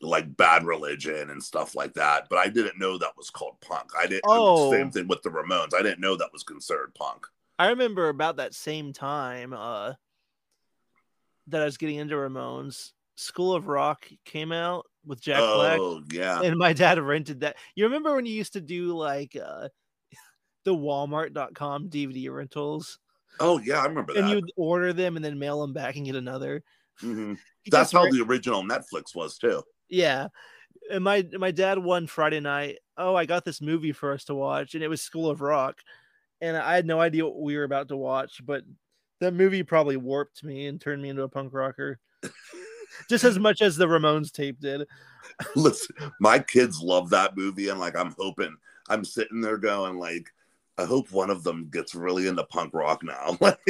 like Bad Religion and stuff like that. But I didn't know that was called punk. I didn't. Oh. Same thing with the Ramones. I didn't know that was considered punk. I remember about that same time uh that I was getting into Ramones. School of Rock came out with Jack Black. oh yeah. and my dad rented that. You remember when you used to do like uh the Walmart.com DVD rentals, Oh yeah, I remember that. and you'd order them and then mail them back and get another. Mhm. That's how the original Netflix was too. yeah. And my my dad one Friday night, oh, I got this movie for us to watch, and it was School of Rock, and I had no idea what we were about to watch, but that movie probably warped me and turned me into a punk rocker, just as much as the Ramones tape did. Listen, my kids love that movie, and like I'm hoping I'm sitting there going like, I hope one of them gets really into punk rock now. like,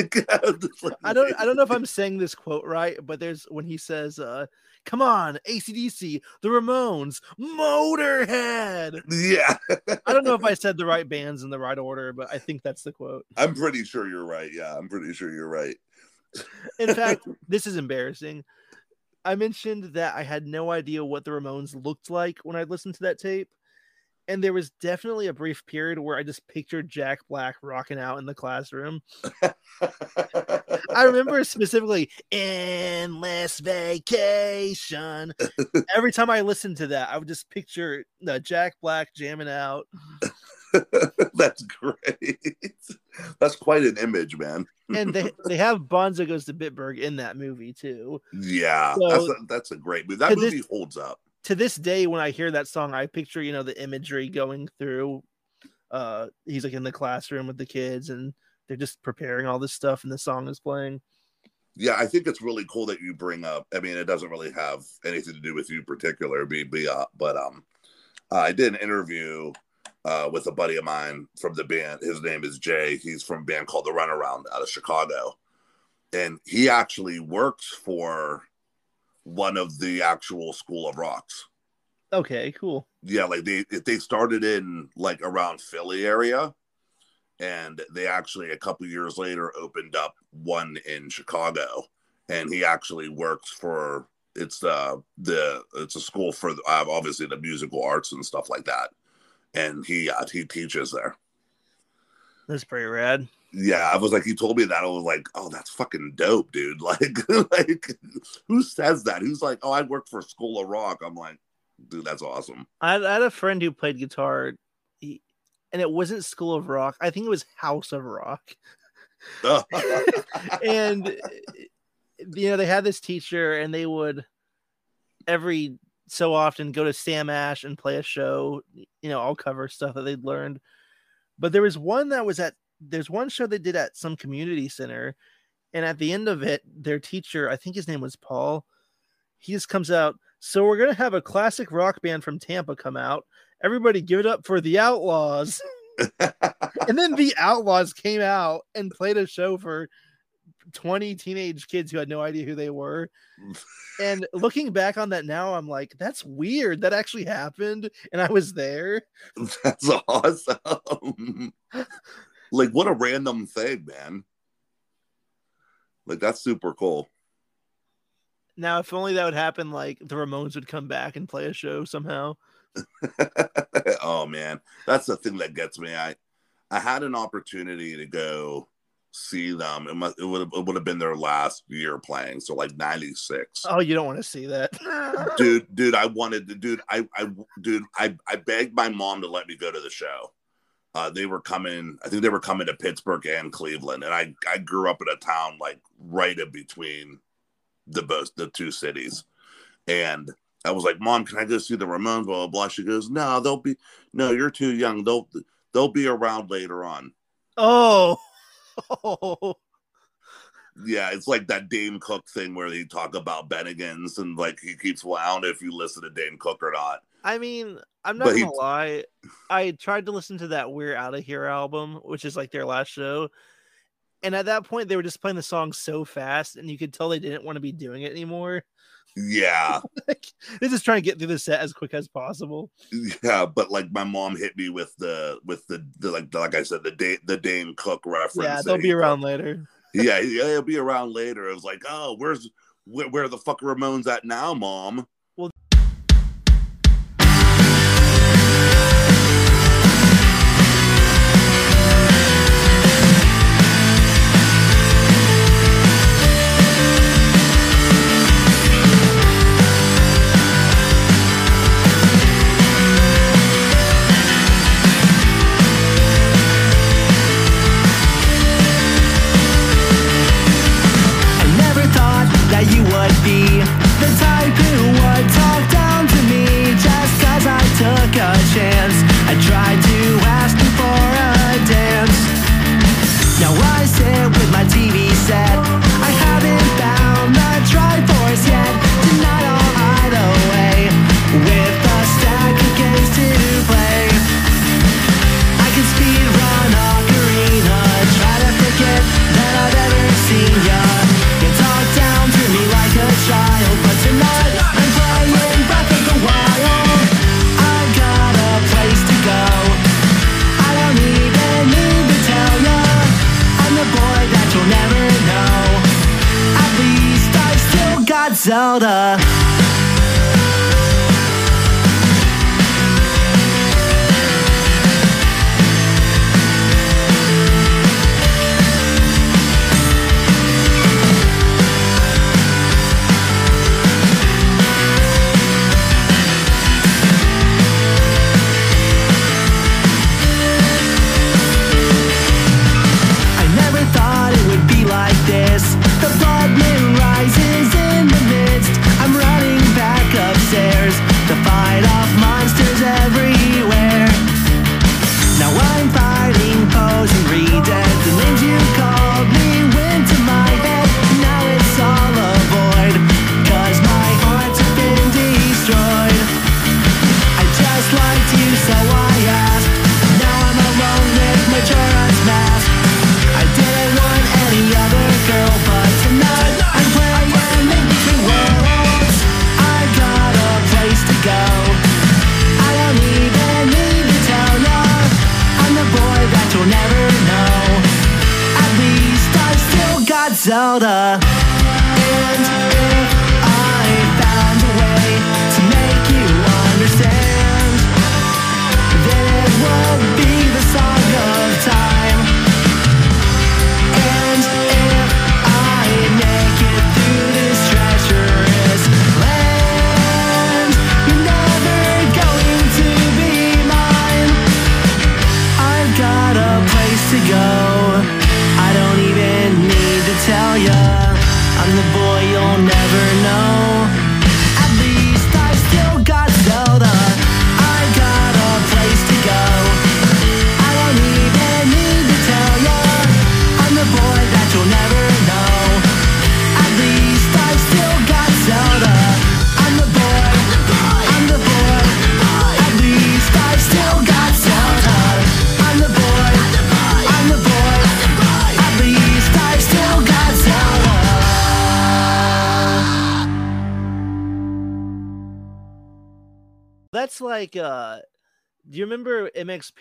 I don't I don't know if I'm saying this quote right, but there's when he says, uh, come on, ACDC, the Ramones, Motorhead. Yeah, I don't know if I said the right bands in the right order, but I think that's the quote. I'm pretty sure you're right. Yeah, I'm pretty sure you're right. In fact, this is embarrassing. I mentioned that I had no idea what the Ramones looked like when I listened to that tape. And there was definitely a brief period where I just pictured Jack Black rocking out in the classroom. I remember specifically endless vacation. Every time I listened to that, I would just picture uh, Jack Black jamming out. That's great. That's quite an image, man. And they, they have Bonzo goes to Bitburg in that movie too. Yeah, So- that's a, that's a great movie. That To this- movie holds up. To this day, when I hear that song, I picture, you know, the imagery going through. Uh, he's like in the classroom with the kids and they're just preparing all this stuff and the song is playing. Yeah, I think it's really cool that you bring up. I mean, it doesn't really have anything to do with you in particular, uh, but um, I did an interview uh, with a buddy of mine from the band. His name is Jay. He's from a band called The Runaround out of Chicago, and he actually works for one of the actual School of Rocks. Okay, cool. Yeah, like they they started in like around Philly area, and they actually a couple years later opened up one in Chicago, and he actually works for it's the the it's a school for uh, obviously the musical arts and stuff like that, and he uh, he teaches there. That's pretty rad. Yeah, I was like, he told me that I was like, oh, that's fucking dope, dude. Like, like who says that? Who's like, oh, I work for School of Rock. I'm like, dude, that's awesome. I had, I had a friend who played guitar, he, and it wasn't School of Rock. I think it was House of Rock. and you know they had this teacher and they would every so often go to sam ash and play a show you know all cover stuff that they'd learned but there was one that was at there's one show they did at some community center and at the end of it their teacher i think his name was paul he just comes out so we're gonna have a classic rock band from tampa come out. Everybody give it up for the outlaws. And then the outlaws came out and played a show for 20 teenage kids who had no idea who they were. And looking back on that now i'm like that's weird. That actually happened and i was there. That's awesome. like, what a random thing, man. Like, that's super cool. now if only that would happen like the ramones would come back and play a show somehow oh man, that's the thing that gets me. I I had an opportunity to go see them. It must it would have, it would have been their last year playing, so like '96. oh you don't want to see that Dude, dude, I wanted to, dude, I, I, dude, I, I begged my mom to let me go to the show. Uh, they were coming. I think they were coming to Pittsburgh and Cleveland, and I, I grew up in a town like right in between the both the two cities, and I was like, "Mom, can I go see the Ramones?" Blah blah blah. She goes, "No, they'll be no, you're too young. They'll they'll be around later on." oh oh Yeah, it's like that Dane Cook thing where they talk about Bennigan's and like he keeps well, I don't know if you listen to Dane Cook or not, I mean, I'm not But gonna lie. I tried to listen to that "We're Out of Here" album, which is like their last show, and at that point, they were just playing the song so fast, and you could tell they didn't want to be doing it anymore. Yeah, like, they're just trying to get through the set as quick as possible. yeah. But like my mom hit me with the with the, the like like I said the Dane the Dane Cook reference. Yeah, they'll be around later. Yeah, yeah, he'll be around later. It was like, oh, where's where, where the fuck Ramones at now, mom? I got Zelda.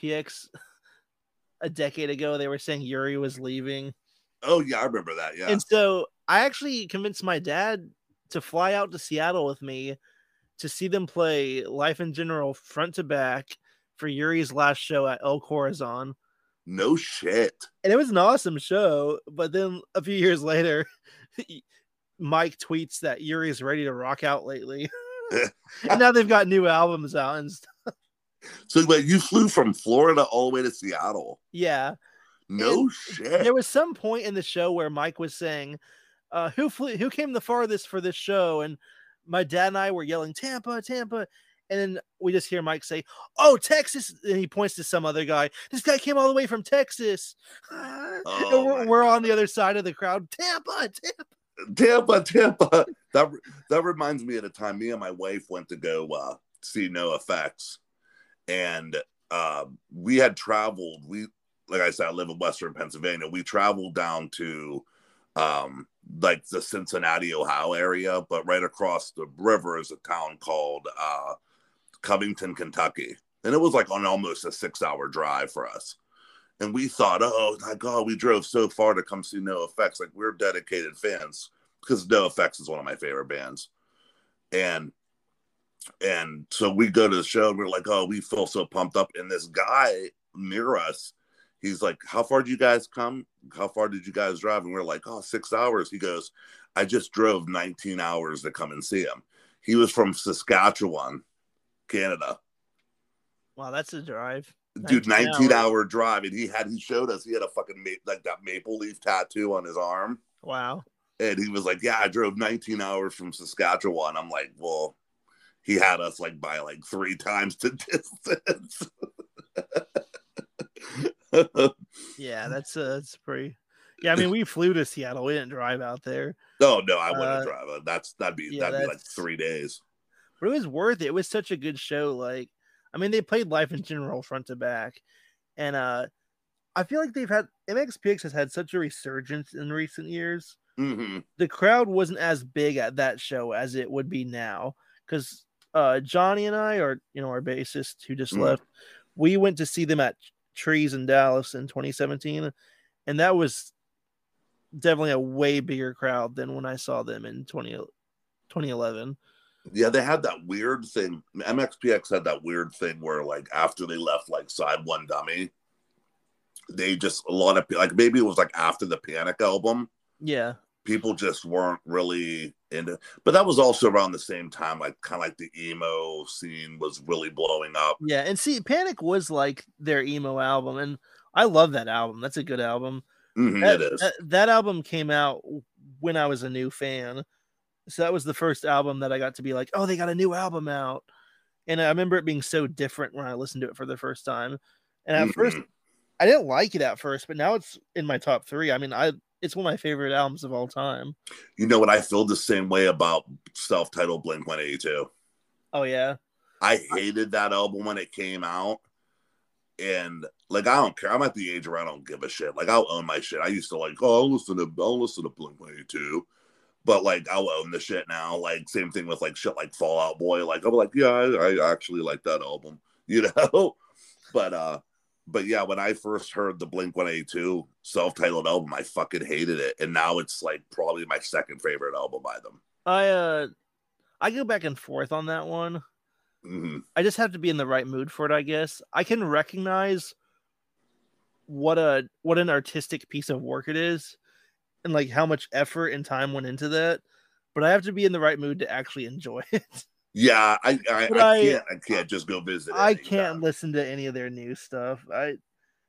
MXPX a decade ago they were saying Yuri was leaving? Oh yeah, I remember that. Yeah, And so I actually convinced my dad to fly out to Seattle with me to see them play Life in General front to back for Yuri's last show at El Corazon. no shit. And it was an awesome show, but then a few years later Mike tweets that Yuri's ready to rock out lately. and now they've got new albums out and stuff. So, but you flew from Florida all the way to Seattle. Yeah. No And shit. there was some point in the show where Mike was saying, uh, "Who flew? Who came the farthest for this show?" And my dad and I were yelling, "Tampa, Tampa!" And then we just hear Mike say, "Oh, Texas!" And he points to some other guy. This guy came all the way from Texas. Oh we're, we're on the other side of the crowd. Tampa, Tampa. Tampa, Tampa. That that reminds me of the time me and my wife went to go uh, see NOFX, and uh, we had traveled. We like I said, I live in Western Pennsylvania. We traveled down to um, like the Cincinnati, Ohio area, but right across the river is a town called uh, Covington, Kentucky, and it was like on almost a six-hour drive for us. And we thought, oh my god, we drove so far to come see NOFX. Like we're dedicated fans because NOFX is one of my favorite bands, and and so we go to the show and we're like, oh, we feel so pumped up. And this guy near us, he's like, how far did you guys come? How far did you guys drive? And we're like, oh, six hours. He goes, I just drove 19 hours to come and see him. He was from Saskatchewan, Canada. Wow, that's a drive. Dude, 19 19 hours. hour drive. And he had, he showed us, he had a fucking, ma- like that maple leaf tattoo on his arm. Wow. And he was like, yeah, I drove 19 hours from Saskatchewan. I'm like, well, he had us like by like three times the distance. Yeah, that's uh, that's pretty. Yeah, I mean, we flew to Seattle. We didn't drive out there, no, no, I wouldn't Uh, drive. That's that'd be yeah, that'd be like three days. but it was worth it. It was such a good show. Like, I mean, they played Life in General front to back, and uh, I feel like they've had MXPX has had such a resurgence in recent years. hmm the crowd wasn't as big at that show as it would be now because uh johnny and i are you know our bassist who just Mm. left we went to see them at trees in dallas in 2017 and that was definitely a way bigger crowd than when i saw them in 20, 2011 Yeah, they had that weird thing. MXPX had that weird thing where like after they left like SideOneDummy, they just a lot of like maybe it was like after the Panic album, yeah people just weren't really into but that was also around the same time like kind of like the emo scene was really blowing up yeah and see panic was like their emo album and i love that album that's a good album Mhm, that, it is that, that album came out when I was a new fan. So that was the first album that I got to be like, oh, they got a new album out. And I remember it being so different when I listened to it for the first time. And at first, Mhm. I didn't like it at first, but now it's in my top three. I mean, I it's one of my favorite albums of all time. you know what i feel the same way about self-titled blink 182 Oh yeah, i hated that album when it came out and like i don't care i'm at the age where i don't give a shit like i'll own my shit i used to like oh i'll listen to i'll listen to blink 182 but like I'll own the shit now. Like same thing with like shit like Fall Out Boy. Like I'm like, yeah, I, I actually like that album, you know. but uh, but yeah, when I first heard the Blink 182 self-titled album, I fucking hated it, and now it's like probably my second favorite album by them. I uh, I go back and forth on that one. hmm I just have to be in the right mood for it, I guess. I can recognize what a what an artistic piece of work it is and like how much effort and time went into that, but I have to be in the right mood to actually enjoy it. Yeah, I I, I I- can't I can't just go visit. I can't listen to any of their new stuff. I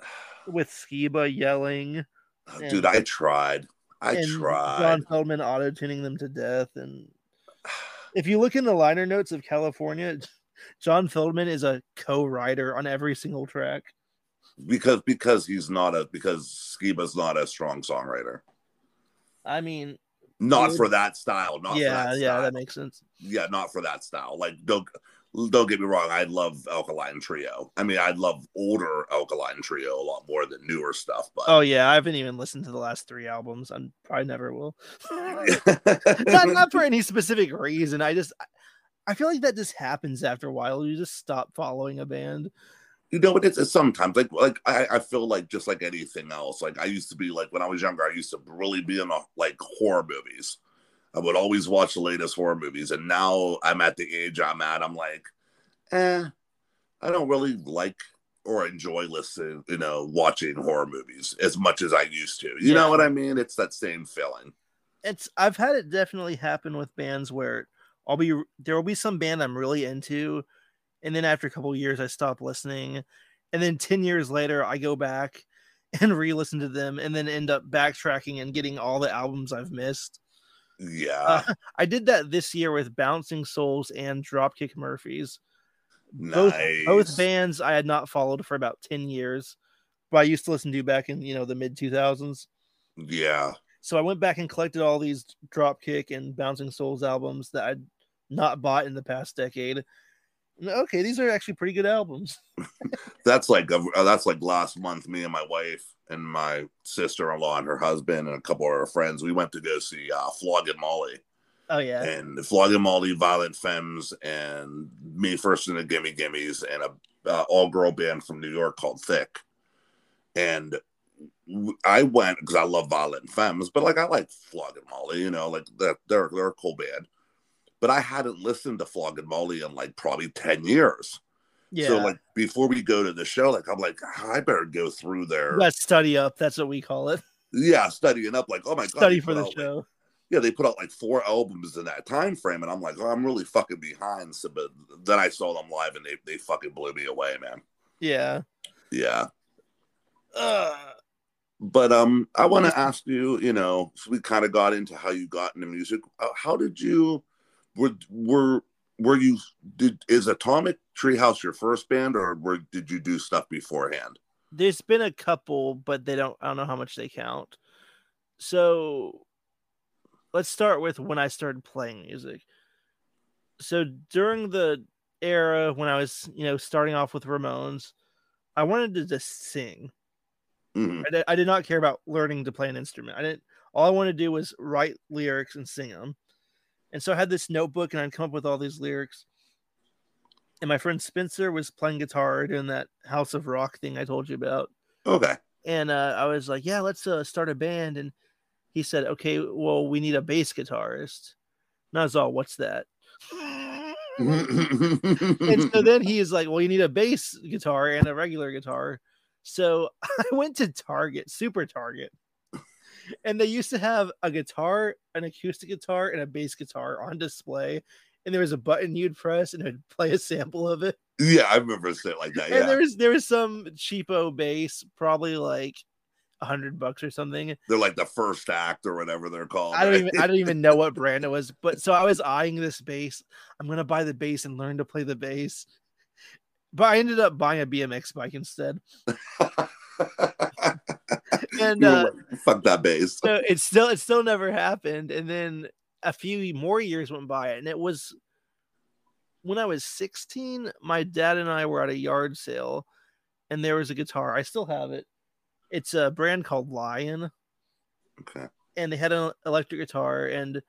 with Skiba yelling oh, Dude, I tried. I and tried. John Feldmann auto tuning them to death. And if you look in the liner notes of California, John Feldmann is a co-writer on every single track. because because he's not a because Skiba's not a strong songwriter. I mean, Not for that style. Not yeah, for that yeah, style. that makes sense. yeah, not for that style. Like don't don't get me wrong, I love Alkaline Trio. I mean, I love older Alkaline Trio a lot more than newer stuff, but Oh yeah, I haven't even listened to the last three albums. I'm probably never will. not not for any specific reason. I just I feel like that just happens after a while. You just stop following a band. You know what? It's, it's sometimes like like I, I feel like just like anything else like i used to be like when i was younger i used to really be in a, like horror movies. I would always watch the latest horror movies and now i'm at the age i'm at i'm like eh i don't really like or enjoy listening you know watching horror movies as much as i used to. You Yeah. know what i mean? It's that same feeling. It's I've had it definitely happen with bands where I'll be there will be some band I'm really into, and then after a couple of years I stop listening, and then ten years later I go back and re-listen to them, and then end up backtracking and getting all the albums I've missed. yeah Uh, I did that this year with Bouncing Souls and Dropkick Murphys. Both nice both bands I had not followed for about 10 years, but I used to listen to back in, you know, the mid 2000s. yeah So I went back and collected all these Dropkick and Bouncing Souls albums that I'd not bought in the past decade. Okay, these are actually pretty good albums. That's like a, uh, that's like last month. Me and my wife and my sister-in-law and her husband and a couple of our friends. We went to go see uh, Flogging Molly Oh yeah. and Flogging Molly, Violent Femmes, and Me First and the Gimme Gimmes, and a uh, all-girl band from New York called Thick. And I went because I love Violent Femmes, but like I like Flogging Molly, you know, like that they're they're a cool band. But I hadn't listened to Flogging Molly in like probably ten years. yeah. So like before we go to the show, like I'm like I better go through there. Let's study up. That's what we call it. yeah studying up. Like oh my god, Study for the out, like, show. yeah, they put out like four albums in that time frame, and I'm like, oh, I'm really fucking behind. So, but then I saw them live, and they they fucking blew me away, man. Yeah. Yeah, Uh, but um, I want to ask you, you know, so we kind of got into how you got into music. Uh, how did you were were were you did is Atomic Treehouse your first band, or were did you do stuff beforehand? there's been a couple, but they don't. I don't know how much they count. So, let's start with when I started playing music. So during the era when I was, you know, starting off with Ramones, I wanted to just sing. Mhm. I did, I did not care about learning to play an instrument. I didn't. All I wanted to do was write lyrics and sing them. And so I had this notebook, and I'd come up with all these lyrics. And my friend Spencer was playing guitar doing that House of Rock thing I told you about. Okay. And uh, I was like, "Yeah, let's uh, start a band." And he said, "Okay, well, we need a bass guitarist." And I was all, "What's that?" and so then he is like, "Well, you need a bass guitar and a regular guitar." So I went to Target, Super Target, and they used to have a guitar, an acoustic guitar, and a bass guitar on display. And there was a button you'd press, and it would play a sample of it. yeah, I remember saying like that. And Yeah, there was there was some cheapo bass, probably like a hundred bucks or something. they're like the first act or whatever they're called. I don't even I don't even know what brand it was, but so I was eyeing this bass. I'm gonna buy the bass and learn to play the bass. But I ended up buying a BMX bike instead. And uh, fuck that bass. so it still it still never happened. And then a few more years went by, and it was when I was 16. My dad and I were at a yard sale, and there was a guitar. I still have it. It's a brand called Lion. Okay. and they had an electric guitar and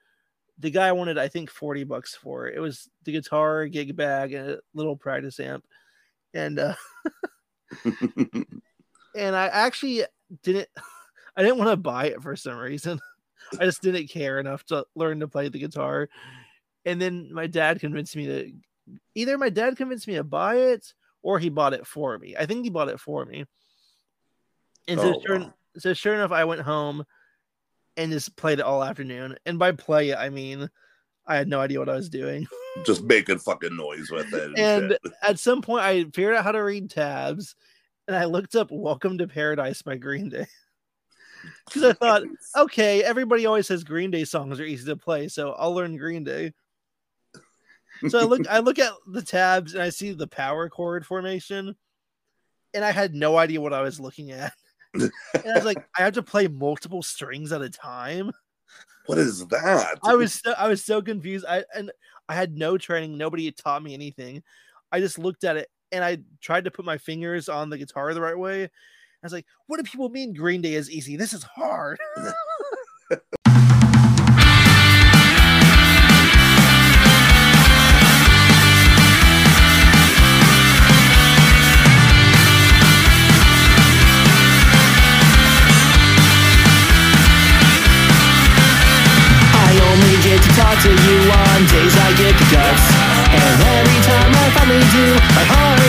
the guy wanted i think 40 bucks for it it was the guitar gig bag and a little practice amp and uh and i actually didn't i didn't want to buy it for some reason i just didn't care enough to learn to play the guitar and then my dad convinced me to either my dad convinced me to buy it or he bought it for me i think he bought it for me and so Oh, sure, wow. so sure enough i went home and just played it all afternoon. And by play it, I mean I had no idea what I was doing. Just making fucking noise with it. And, And at some point, I figured out how to read tabs, and I looked up "Welcome to Paradise" by Green Day because I thought, okay, everybody always says Green Day songs are easy to play, so I'll learn Green Day. So I look, I look at the tabs, and I see the power chord formation, and I had no idea what I was looking at. and I was like, I have to play multiple strings at a time. what is that? I was so, I was so confused. I and I had no training. Nobody had taught me anything. I just looked at it and I tried to put my fingers on the guitar the right way. I was like, "What do people mean Green Day is easy? This is hard."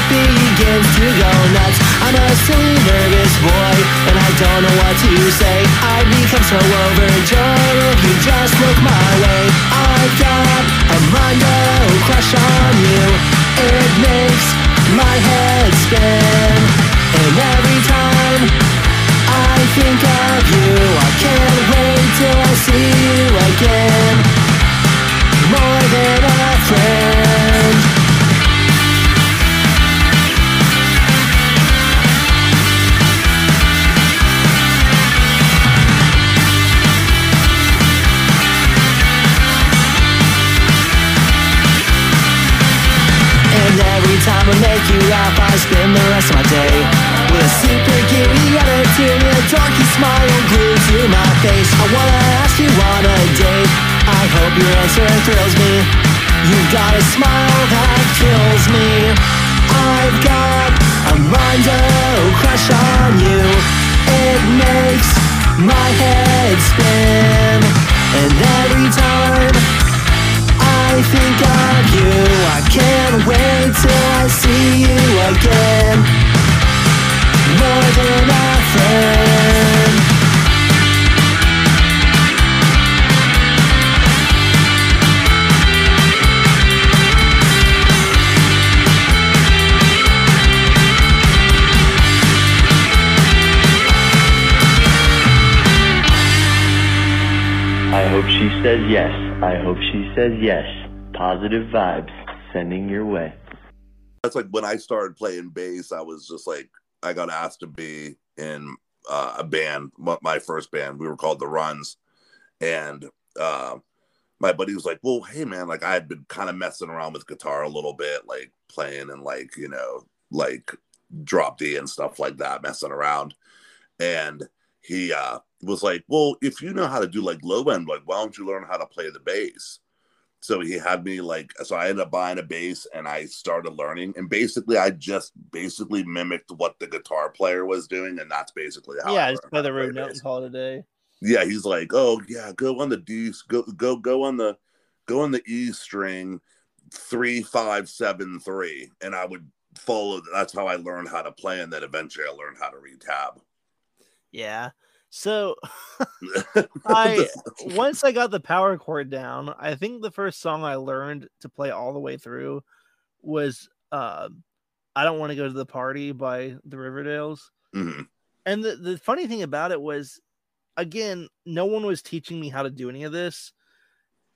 begins to go nuts. I'm a silly nervous boy, and I don't know what to say. I've become so overjoyed if you just look my way. I've got a Mondo crush on you. It makes my head spin. And every time I think of you I can't wait till I see you again. More than a friend And off, I spend the rest of my day with a super giddy attitude and a dorky smile glued to my face. I wanna ask you on a date. I hope your answer thrills me. You've got a smile that kills me. I've got a Mondo crush on you. It makes my head spin, and every time. I think of you. I can't wait till I see you again. More than a friend. I hope she says yes. I hope she says yes. Positive vibes sending your way. That's like when I started playing bass, I was just like, I got asked to be in uh, a band, my, first band. We were called The Runs. And uh, my buddy was like, Well, hey, man, like I had been kind of messing around with guitar a little bit, like playing and like, you know, like drop D and stuff like that, messing around. And he uh, was like, Well, if you know how to do like low end, like, why don't you learn how to play the bass? So he had me like, so I ended up buying a bass and I started learning. And basically, I just basically mimicked what the guitar player was doing. And that's basically how yeah, I just play the root note and call it a day. Yeah, he's like, oh yeah, go on the D, go go go on the go on the E string, three five seven three, and I would follow. That's how I learned how to play, and then eventually I learned how to read tab. Yeah. So I once I got the power chord down, I think the first song I learned to play all the way through was uh, I Don't Want to Go to the Party by the Riverdales. Mhm. And the, the funny thing about it was again, no one was teaching me how to do any of this.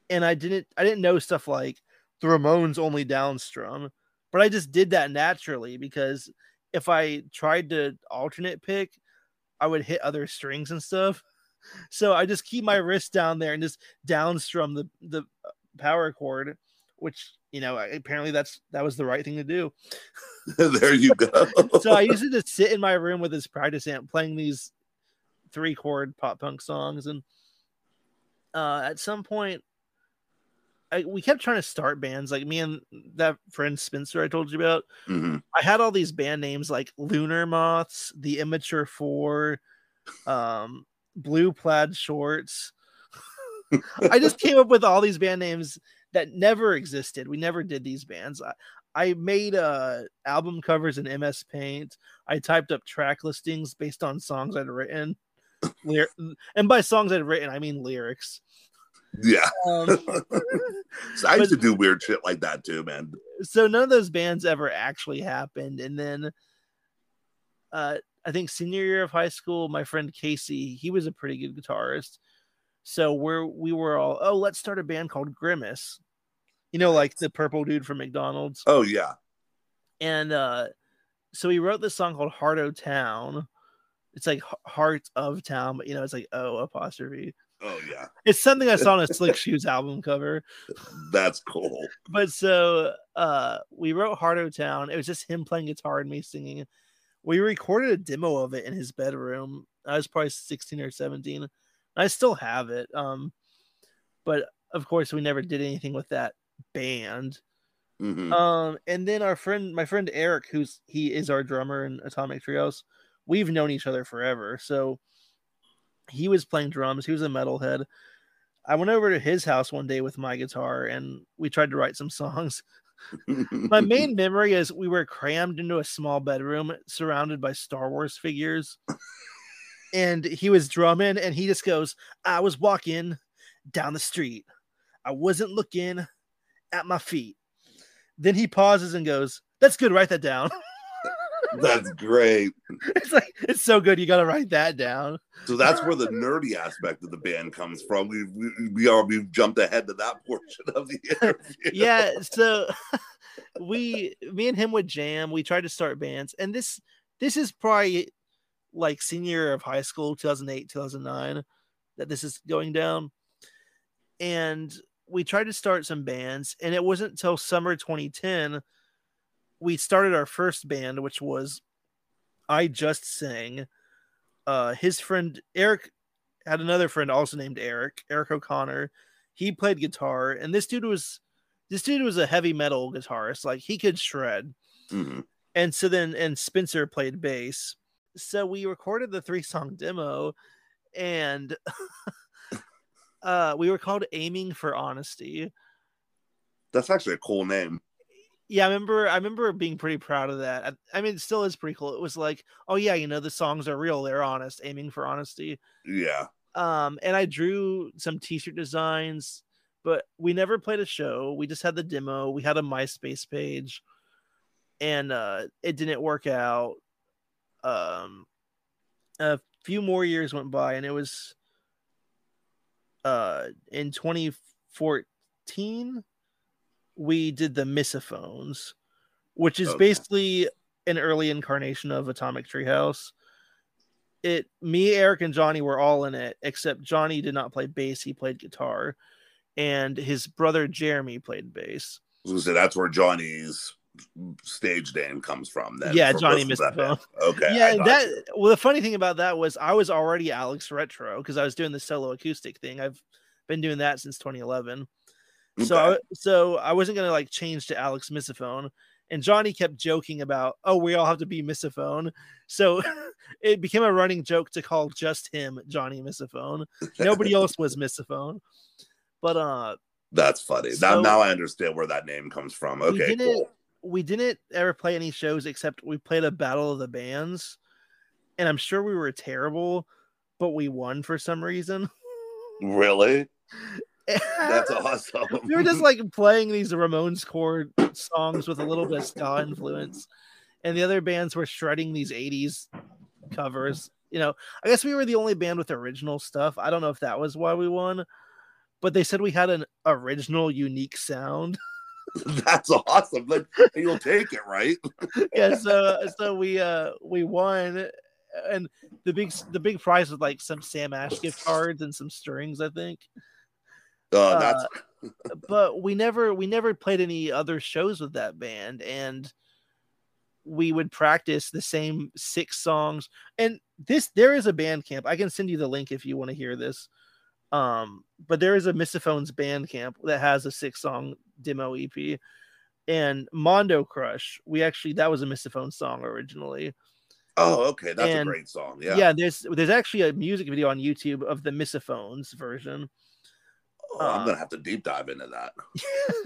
And I didn't I didn't know stuff like the Ramones only downstrum, but I just did that naturally because if I tried to alternate pick, I would hit other strings and stuff. So I just keep my wrist down there and just downstrum the the power chord, which you know apparently that's that was the right thing to do. there you go. So I used to just sit in my room with this practice amp playing these three chord pop punk songs, and uh, at some point. I, we kept trying to start bands like me and that friend Spencer I told you about. Mhm. I had all these band names like Lunar Moths, The Immature Four, um, Blue Plaid Shorts. I just came up with all these band names that never existed. We never did these bands. I, I made uh, album covers in MS Paint. I typed up track listings based on songs I'd written. Lyr- and by songs I'd written, I mean lyrics. Yeah, Um, so I used to do weird shit like that too, man. so none of those bands ever actually happened and then uh i think senior year of high school my friend casey he was a pretty good guitarist. So we're we were all oh let's start a band called grimace. You know like the purple dude from mcdonald's? Oh yeah, and uh so he wrote this song called heart o town. It's like heart of town but you know it's like oh apostrophe oh yeah, it's something i saw on a slick shoes album cover that's cool. but so uh we wrote Heart O Town. It was just him playing guitar and me singing. We recorded a demo of it in his bedroom. I was probably 16 or 17. I still have it. Um but of course we never did anything with that band. Mhm. Um and then our friend my friend Eric who's he is our drummer in Atomic Treehouse. We've known each other forever. So he was playing drums. He was a metalhead. I went over to his house one day with my guitar and we tried to write some songs. My main memory is we were crammed into a small bedroom surrounded by Star Wars figures. And he was drumming and he just goes, I was walking down the street. I wasn't looking at my feet. Then he pauses and goes, That's good, write that down. that's great. it's like it's so good, you gotta write that down. So that's where the nerdy aspect of the band comes from. We we, we are we've jumped ahead to that portion of the interview. yeah so we me and him would jam we tried to start bands and this this is probably like senior year of high school 2008 2009 that this is going down and we tried to start some bands and it wasn't until summer 2010 we started our first band, which was I Just Sang. Uh, his friend Eric had another friend also named Eric, Eric O'Connor. He played guitar, and this dude was this dude was a heavy metal guitarist. Like he could shred. Mhm. And so then and Spencer played bass. So we recorded the three song demo and uh we were called Aiming for Honesty. That's actually a cool name. Yeah, I remember I remember being pretty proud of that. I, I mean it still is pretty cool. It was like, oh yeah, you know, the songs are real, they're honest, aiming for honesty. Yeah. Um and I drew some t-shirt designs, but we never played a show. We just had the demo. We had a MySpace page and uh it didn't work out. Um a few more years went by and it was uh in 2014 we did the misophones which is Okay. basically an early incarnation of atomic treehouse it me eric and johnny were all in it except johnny did not play bass he played guitar and his brother jeremy played bass So say that's where Johnny's stage name comes from. Then Yeah, Johnny most of that Mistletoe. band. Okay. yeah I and got that you. well the funny thing about that was i was already alex retro because i was doing the solo acoustic thing i've been doing that since 2011 so Okay. I, so i wasn't gonna like change to alex Misophone, and johnny kept joking about oh we all have to be Misophone. so it became a running joke to call just him johnny Misophone. nobody else was Misophone. but uh That's funny. So- now, now I understand where that name comes from. we Okay, didn't cool. we didn't ever play any shows except we played a battle of the bands and i'm sure we were terrible but we won for some reason Really? That's awesome. we were just like playing these ramones chord songs with a little bit of ska influence and the other bands were shredding these 80s covers you know i guess we were the only band with original stuff i don't know if that was why we won but they said we had an original unique sound That's awesome. Like, you'll take it, right? yeah so so we uh we won and the big the big prize was like some sam ash gift cards and some strings i think Uh, Uh, that's but we never we never played any other shows with that band and we would practice the same six songs and this there is a band camp i can send you the link if you want to hear this um but there is a misophones band camp that has a six song demo ep and mondo crush we actually that was a misophone song originally oh, okay. That's and- a great song. yeah. Yeah. there's there's actually a music video on youtube of the misophones version Oh, I'm gonna have to deep dive into that.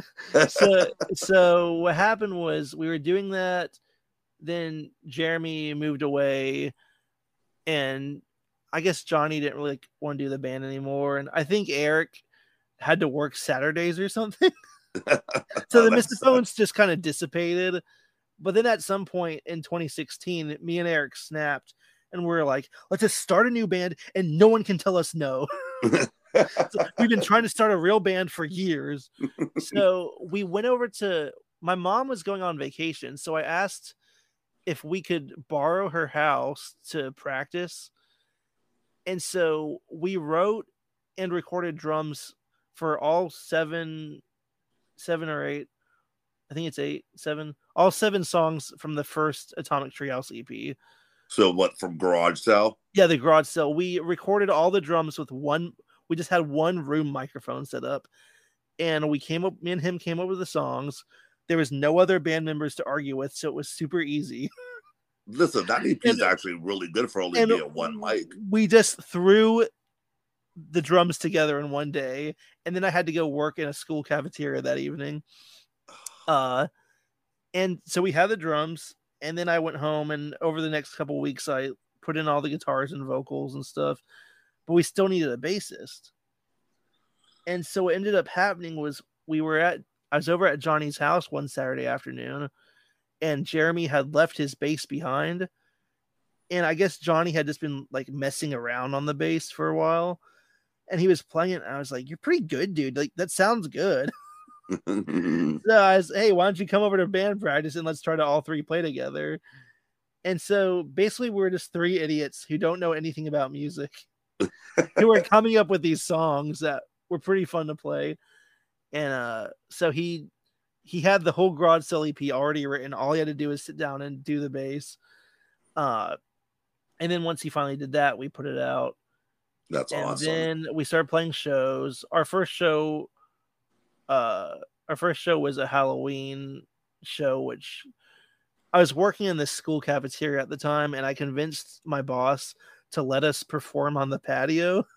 so so what happened was we were doing that then jeremy moved away and i guess johnny didn't really want to do the band anymore and i think eric had to work saturdays or something. So Oh, the that misophones just kind of dissipated but then at some point in 2016 me and eric snapped and we are like let's just start a new band and no one can tell us no we've been trying to start a real band for years. So we went over to my mom was going on vacation, so I asked if we could borrow her house to practice. And so we wrote and recorded drums for all seven seven or eight I think it's eight, seven, all seven songs from the first Atomic Treehouse EP. So what from Garage Sale? Yeah, the garage sale. We recorded all the drums with one. We just had one room microphone set up, and we came up. Me and him came up with the songs. There was no other band members to argue with, so it was super easy. Listen, that EP is actually really good for only being one mic. We just threw the drums together in one day, and then I had to go work in a school cafeteria that evening. Uh, and so we had the drums, and then I went home, and over the next couple weeks, I put in all the guitars and vocals and stuff. But we still needed a bassist, and so what ended up happening was we were at I was over at Johnny's house one Saturday afternoon, and Jeremy had left his bass behind and I guess Johnny had just been like messing around on the bass for a while, and he was playing it. And I was like, "You're pretty good, dude. Like that sounds good." so I was, "Hey, why don't you come over to band practice and let's try to all three play together?" And so basically, we're just three idiots who don't know anything about music, who were coming up with these songs that were pretty fun to play. And uh, so he he had the whole Garage Sale EP already written. All he had to do was sit down and do the bass. Uh, and then once he finally did that, we put it out. That's and awesome. then we started playing shows. Our first show, uh, our first show was a Halloween show, which I was working in the school cafeteria at the time, and I convinced my boss to let us perform on the patio.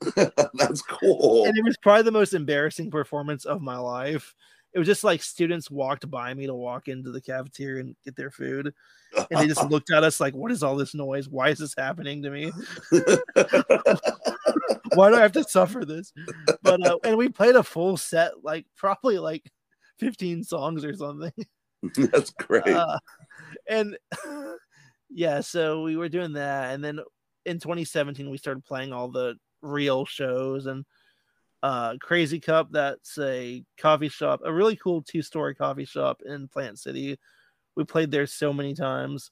That's cool. And it was probably the most embarrassing performance of my life. It was just like students walked by me to walk into the cafeteria and get their food. And they just looked at us like, what is all this noise? Why is this happening to me? Why do I have to suffer this? But uh, and we played a full set, like probably like 15 songs or something. That's great. Uh, and yeah, so we were doing that, and then in 2017 we started playing all the real shows and uh Krazy Kup. That's a coffee shop, a really cool two-story coffee shop in Plant City. We played there so many times.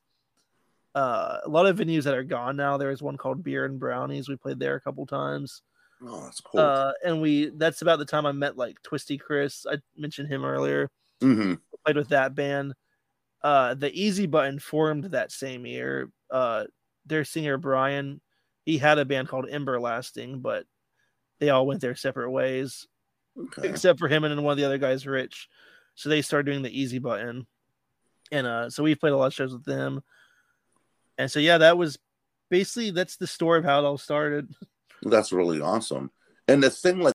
Uh, a lot of venues that are gone now. There was one called Beer and Brownies. We played there a couple times. oh, that's cool. Uh, and we that's about the time I met like Twisty Chris. I mentioned him earlier. hmm Played with that band. Uh, the Easy Button formed that same year. Uh, their singer Brian, he had a band called Emberlasting, but they all went their separate ways, Okay. except for him and then one of the other guys, Rich. So they started doing the Easy Button, and uh, so we've played a lot of shows with them. And so yeah, that was basically that's the story of how it all started. That's really awesome. And the thing like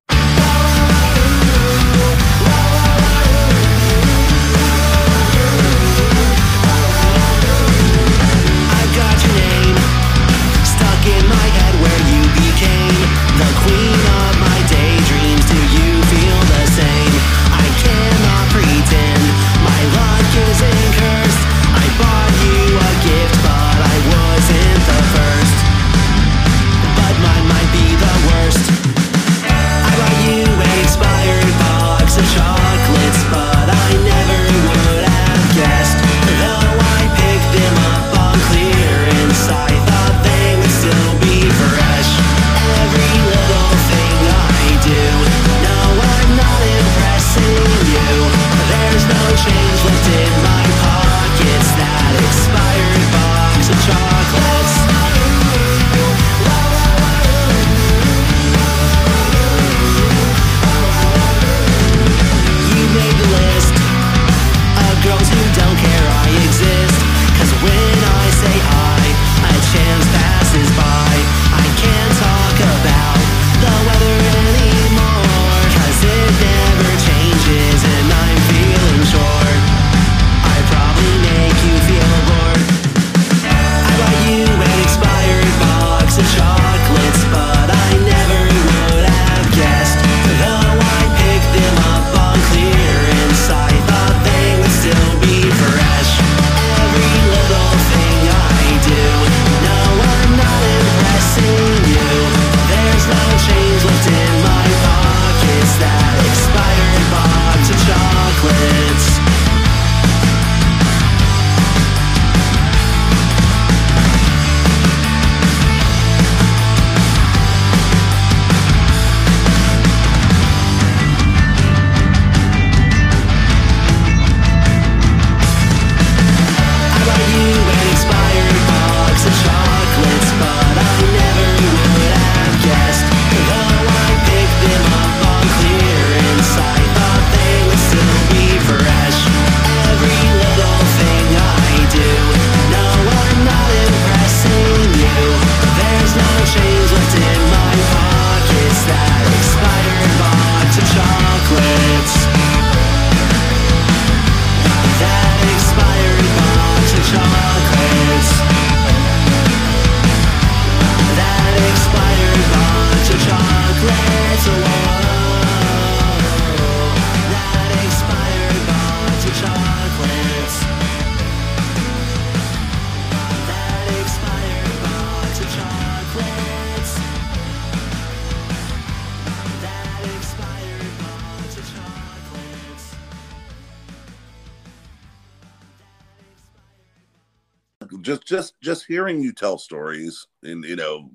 hearing you tell stories and you know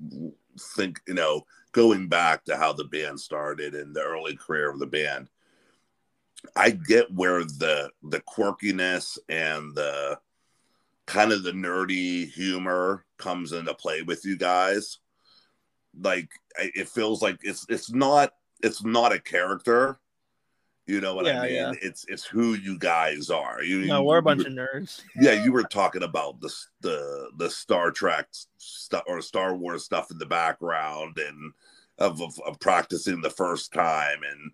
think you know going back to how the band started and the early career of the band I get where the the quirkiness and the kind of the nerdy humor comes into play with you guys. Like it feels like it's it's not it's not a character. You know what Yeah, I mean? yeah. It's it's who you guys are. You No, we're a bunch of nerds. yeah, you were talking about the the the Star Trek stuff or Star Wars stuff in the background and of, of, of practicing the first time and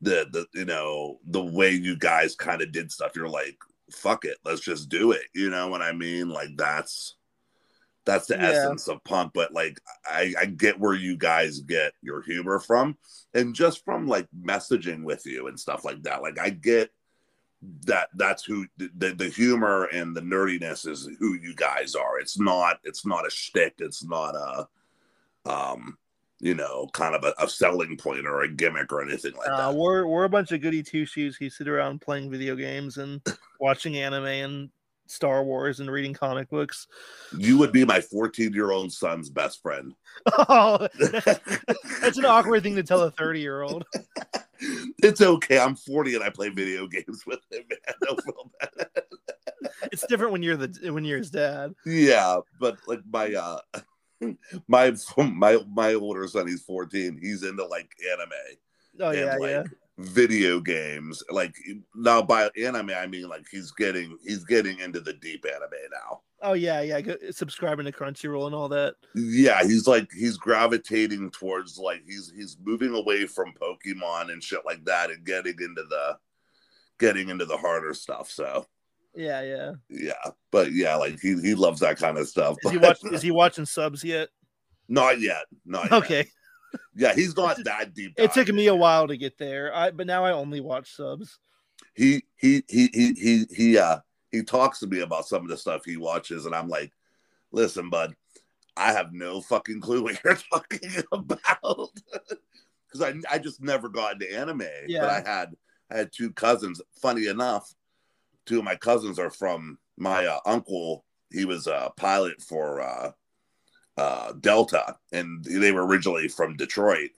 the the you know the way you guys kind of did stuff. You're like, fuck it, let's just do it. You know what I mean? Like that's that's the Yeah. essence of punk. But like, I I get where you guys get your humor from, and just from like messaging with you and stuff like that. Like I get that that's who the, the humor and the nerdiness is who you guys are. It's not it's not a shtick. It's not a um you know kind of a, a selling point or a gimmick or anything like Uh, that. we're we're a bunch of goody two shoes who sit around playing video games and watching anime and Star Wars and reading comic books. You would be my 14 year old son's best friend. Oh, that's an awkward thing to tell a 30 year old. it's okay. I'm 40 and I play video games with him. Man. Don't feel bad. It's different when you're the when you're his dad. yeah, but like my uh my my my older son, he's 14. He's into like anime. Oh yeah, like yeah. Video games. Like now by anime, I mean like he's getting he's getting into the deep anime now. Oh yeah, yeah. Go, subscribing to Crunchyroll and all that. Yeah, he's like he's gravitating towards like he's he's moving away from Pokemon and shit like that and getting into the getting into the harder stuff. So Yeah, yeah. yeah, but yeah, like he he loves that kind of stuff. Is he watch, Is he watching subs yet? not yet. Not yet. Yeah, he's not that deep. It took me a while to get there. I but now I only watch subs. he he he he he he uh he talks to me about some of the stuff he watches and i'm like listen bud i have no fucking clue what you're talking about because I, I just never got into anime but i had i had two cousins funny enough two of my cousins are from my uh, uncle he was a pilot for uh uh delta and they were originally from detroit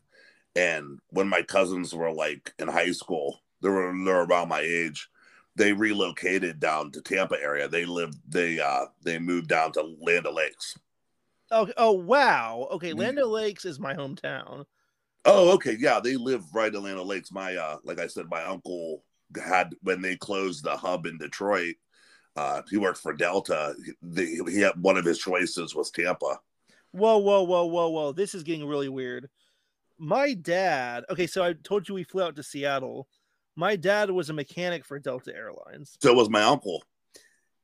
and when my cousins were like in high school they were they're around my age they relocated down to tampa area they lived they uh they moved down to Land O'Lakes Oh, oh wow. Okay, Yeah. Land O'Lakes is my hometown. oh okay yeah they live right in Land O'Lakes my uh like i said my uncle had when they closed the hub in detroit uh he worked for delta he, he had one of his choices was tampa Whoa, whoa, whoa, whoa, whoa. This is getting really weird. My dad, okay, so I told you we flew out to Seattle. My dad was a mechanic for Delta Airlines. so was my uncle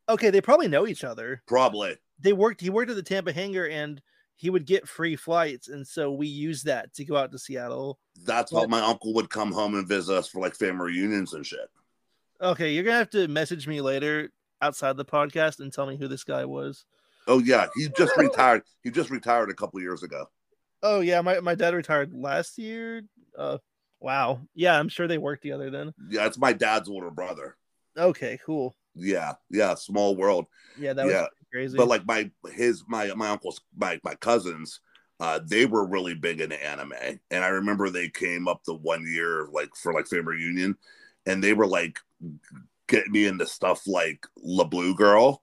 Okay, they probably know each other. probably They worked, he worked at the Tampa hangar and he would get free flights. And so we used that to go out to Seattle. that's how my uncle would come home and visit us for like family reunions and shit Okay, you're going to have to message me later outside the podcast and tell me who this guy was. Oh yeah, he just retired. He just retired a couple years ago. Oh, yeah, my, my dad retired last year. Uh, wow. Yeah, I'm sure they worked together then. Yeah, it's my dad's older brother. Okay, cool. Yeah, yeah, small world. Yeah, that was crazy. But like my his my my uncle's my my cousins, uh, they were really big into anime, and I remember they came up the one year like for like family reunion, and they were like getting me into stuff like La Blue Girl.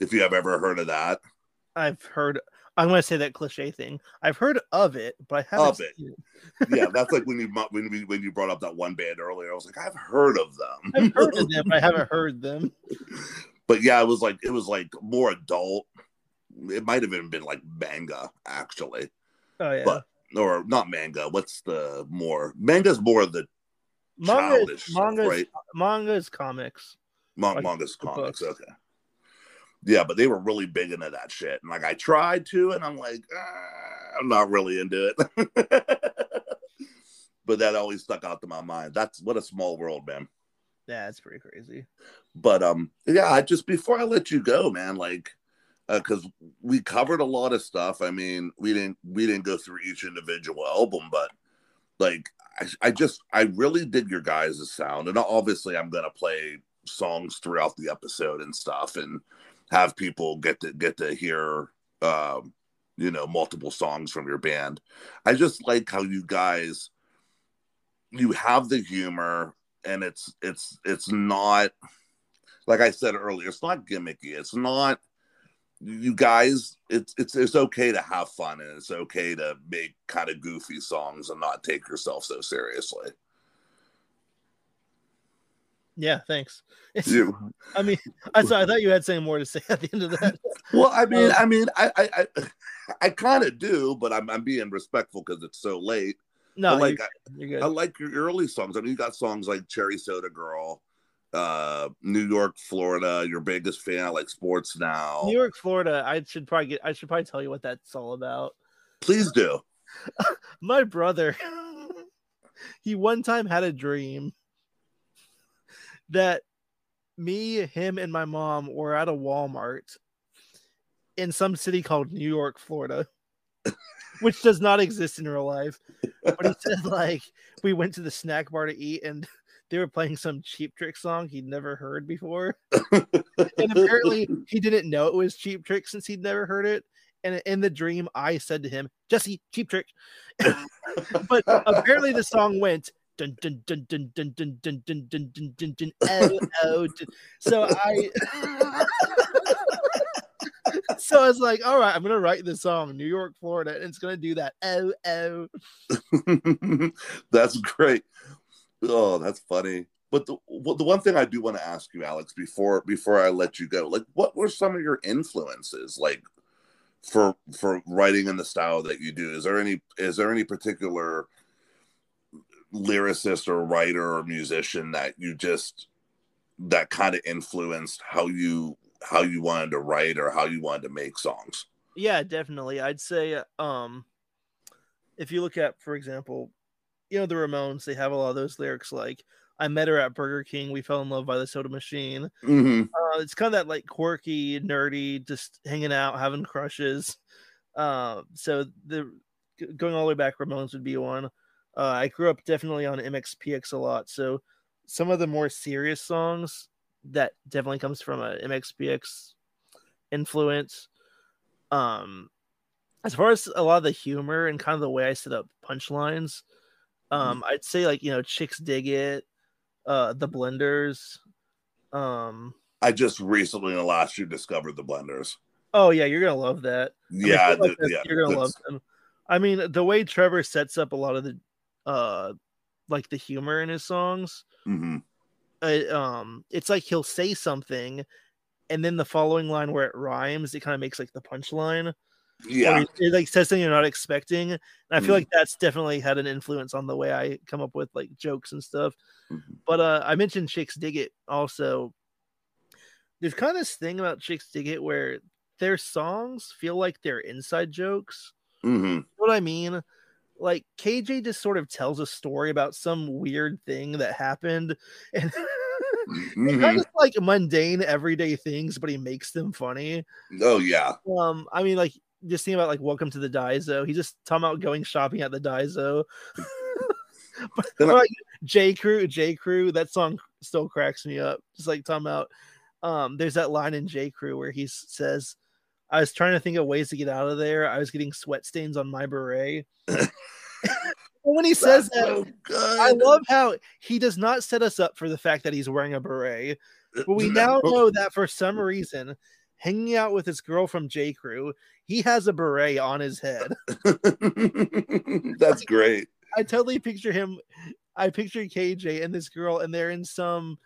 If you have ever heard of that, I've heard. I'm going to say that cliche thing. I've heard of it, but I haven't. Of it. yeah, that's like when you when you, when you brought up that one band earlier. I was like, I've heard of them. I've heard of them, but I haven't heard them. but yeah, it was like it was like more adult. It might have even been like manga actually, Oh yeah, But- or not manga. What's the more manga's more of the manga, childish manga's, right? manga's comics. Mon- Like manga's comics. books. Okay. Yeah, but they were really big into that shit, and like I tried to, and I'm like, ah, I'm not really into it. but that always stuck out to my mind. That's what a small world, man. Yeah, it's pretty crazy. but um yeah I just before i let you go man like because we covered a lot of stuff i mean we didn't we didn't go through each individual album but like i, I just i really dig your guys' sound and obviously i'm gonna play songs throughout the episode and stuff and have people get to get to hear um you know multiple songs from your band i just like how you guys you have the humor and it's it's it's not like I said earlier, it's not gimmicky. It's not you guys. It's it's it's okay to have fun and it's okay to make kind of goofy songs and not take yourself so seriously. Yeah, thanks. I mean, I, saw, I thought you had something more to say at the end of that. well, I mean, I mean, I I I, I kind of do, but I'm I'm being respectful because it's so late. No, But, like, you're, you're I good. like your early songs. I mean, you got songs like Cherry Soda Girl, uh, New York, Florida. Your biggest fan. I like Sports Now. New York, Florida. I should probably get. I should probably tell you what that's all about. Please do. My brother, he one time had a dream that me, him, and my mom were at a Walmart in some city called New York, Florida, which does not exist in real life. But he said, like, we went to the snack bar to eat and they were playing some cheap trick song he'd never heard before. and apparently he didn't know it was cheap trick since he'd never heard it. And in the dream, I said to him, Jesse, cheap trick. but apparently the song went dun dun dun dun dun dun dun dun dun dun dun dun oh, oh, so I so I was like, all right, I'm gonna write this song, New York, Florida, and it's gonna do that. Oh oh that's great. Oh, that's funny. But the the one thing I do want to ask you, Alex, before before I let you go, like, what were some of your influences, like, for for writing in the style that you do? Is there any is there any particular lyricist or writer or musician that you just that kind of influenced how you how you wanted to write or how you wanted to make songs? Yeah, definitely. I'd say um if you look at, for example, you know, the Ramones, they have a lot of those lyrics like I met her at Burger King, we fell in love by the soda machine. Mm-hmm. Uh, it's kind of that like quirky, nerdy, just hanging out, having crushes. Uh, so the going all the way back, Ramones would be one. Uh, I grew up definitely on MXPX a lot, so some of the more serious songs that definitely comes from a MXPX influence. Um, as far as a lot of the humor and kind of the way I set up punchlines, um, I'd say like you know, chicks dig it, uh, the blenders, um. I just recently in the last year discovered the blenders. Oh yeah, you're gonna love that. I mean, Yeah, stuff like the- this, yeah. you're gonna love them. I mean, the way Trevor sets up a lot of the, uh, like the humor in his songs, mhm. uh, um, it's like he'll say something, and then the following line where it rhymes, it kind of makes like the punchline. Yeah, it like says something you're not expecting. And I feel Mhm. like that's definitely had an influence on the way I come up with like jokes and stuff. Mhm. But uh, I mentioned Chicks Dig It also. There's kind of this thing about Chicks Dig It where their songs feel like they're inside jokes. hmm You know what I mean? Like KJ just sort of tells a story about some weird thing that happened, and Mhm. kind of like mundane everyday things, but he makes them funny. Oh yeah, Um, I mean, like just think about like Welcome to the Daiso. He just talking about going shopping at the Daiso. but Then I- like J Crew, J Crew, that song still cracks me up. Just like talking about um, there's that line in J Crew where he says, I was trying to think of ways to get out of there. I was getting sweat stains on my beret. when he says That's that, so. I love how he does not set us up for the fact that he's wearing a beret. But we now know that for some reason, hanging out with his girl from J. Crew, he has a beret on his head. That's great. I totally picture him. I picture KJ and this girl, and they're in some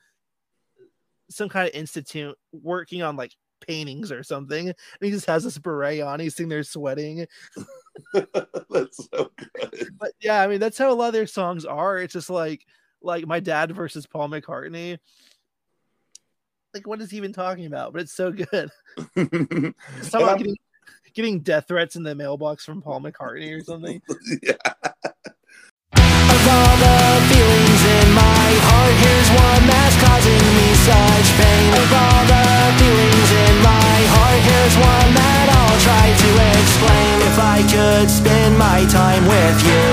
some kind of institute working on like paintings or something. And he just has this beret on. He's sitting there sweating. That's so good. But yeah, I mean that's how a lot of their songs are. It's just like like my dad versus Paul McCartney. Like what is he even talking about? But it's so good. It's about um, getting, getting death threats in the mailbox from Paul McCartney or something. yeah. Of all the feelings in my heart, here's one that's causing me such pain. Of all the feelings in my heart, here's one that I'll try to explain. If I could spend my time with you,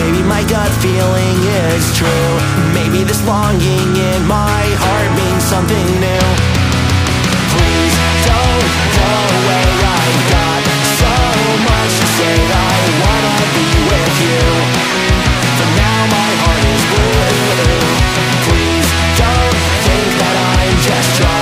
maybe my gut feeling is true. Maybe this longing in my heart means something new. Please don't go away. I've got so much to say. I wanna be with you. For now, my heart is blue. Please but I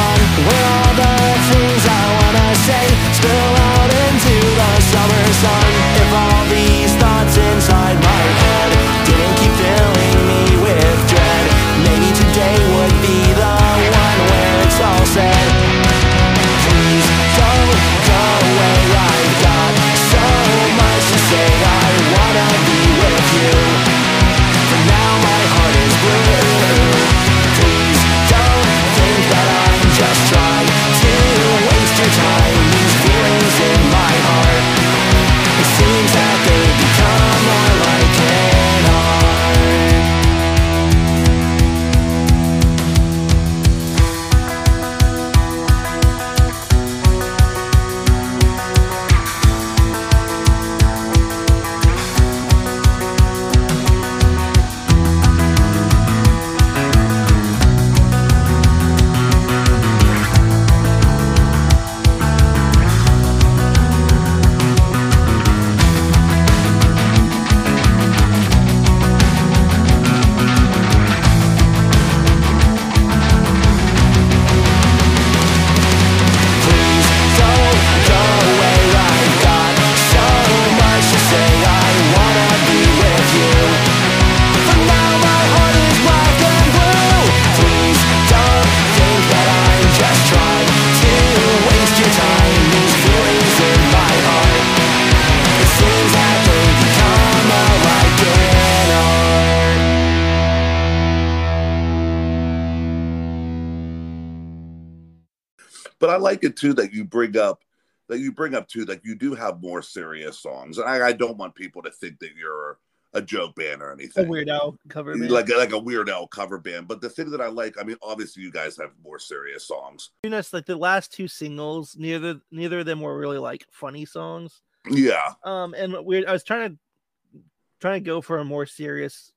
like it too that you bring up that you bring up too that you do have more serious songs, and I, I don't want people to think that you're a joke band or anything. Weird Al cover band. like like a weirdo cover band. But the thing that I like, I mean, obviously you guys have more serious songs. You know, it's like the last two singles, neither neither of them were really like funny songs. Yeah, Um, and weird. I was trying to trying to go for a more serious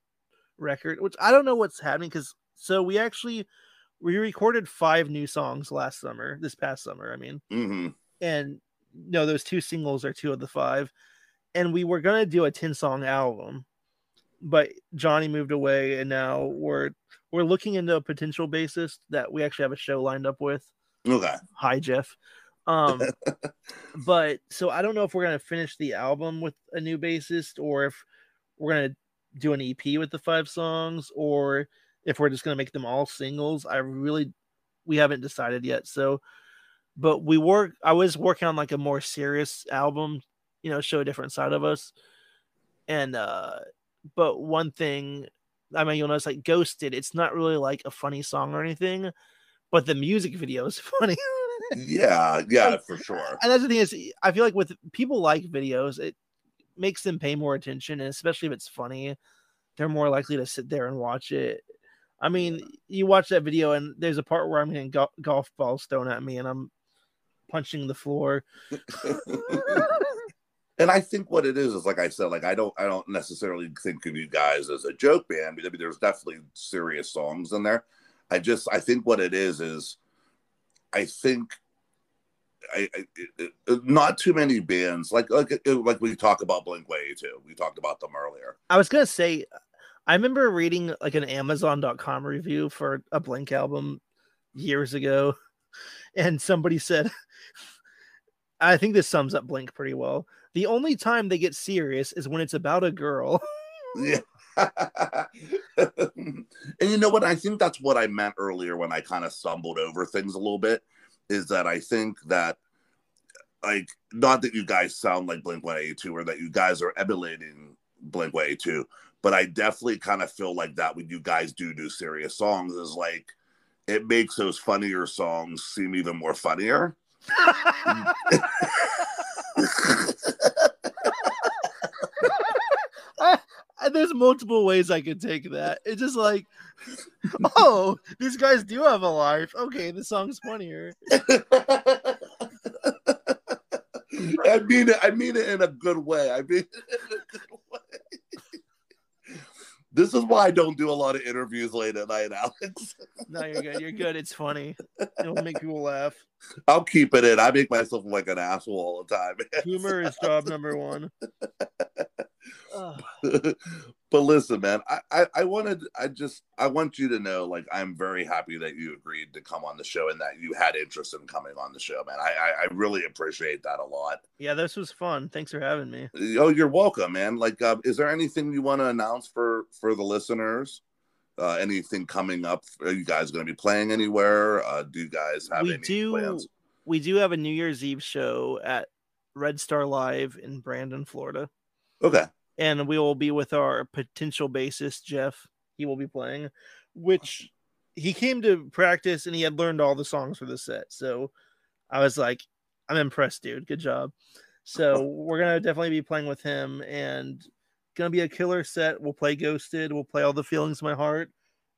record, which I don't know what's happening because so we actually we recorded five new songs last summer, this past summer. I mean, hmm and no, those two singles are two of the five, and we were gonna do a ten song album, but Johnny moved away, and now we're we're looking into a potential bassist that we actually have a show lined up with. okay. Hi, Jeff. Um, but so I don't know if we're gonna finish the album with a new bassist or if we're gonna do an EP with the five songs or if we're just gonna make them all singles. I really we haven't decided yet. So, but we work. I was working on like a more serious album, you know, show a different side of us. And uh, but one thing, I mean, you'll notice like Ghosted. It's not really like a funny song or anything, but the music video is funny. Yeah, yeah, for sure. and that's the thing is i feel like with people like videos it makes them pay more attention and especially if it's funny they're more likely to sit there and watch it i mean you watch that video and there's a part where i'm getting go- golf balls thrown at me and i'm punching the floor and I think what it is is like I said, like I don't I don't necessarily think of you guys as a joke band. I mean, there's definitely serious songs in there. I just I think what it is is I think I, I it, it- not too many bands like like like we talk about Blink Way too. We talked about them earlier. i was gonna say i remember reading like an amazon.com review for a blink album years ago and somebody said i think this sums up blink pretty well the only time they get serious is when it's about a girl Yeah. and you know what? I think that's what I meant earlier when I kind of stumbled over things a little bit. Is that I think that, like, not that you guys sound like Blink 182 or that you guys are emulating Blink 182, but I definitely kind of feel like that when you guys do do serious songs, is like, it makes those funnier songs seem even more funnier. I, I- there's multiple ways I could take that. It's just like, oh, these guys do have a life. Okay, the song's funnier. I mean it. I mean it in a good way. I mean it in a good way. This is why I don't do a lot of interviews late at night, Alex. No, you're good. You're good. It's funny. It'll make people laugh. I'll keep it in. I make myself like an asshole all the time. Humor is job number one. But listen, man, I, I, I wanted, I just, I want you to know, like, I'm very happy that you agreed to come on the show and that you had interest in coming on the show, man. I, I, I really appreciate that a lot. yeah, this was fun. Thanks for having me. Oh, you're welcome, man. Like, uh, is there anything you want to announce for for the listeners? Uh, anything coming up? Are you guys going to be playing anywhere? Uh, do you guys have we any do. plans? We do have a New Year's Eve show at Red Star Live in Brandon, Florida. Okay. And we will be with our potential bassist Jeff. He will be playing, which he came to practice and he had learned all the songs for the set. So I was like, I'm impressed, dude. Good job. So we're gonna definitely be playing with him and gonna be a killer set. We'll play Ghosted. We'll play all the feelings of my heart.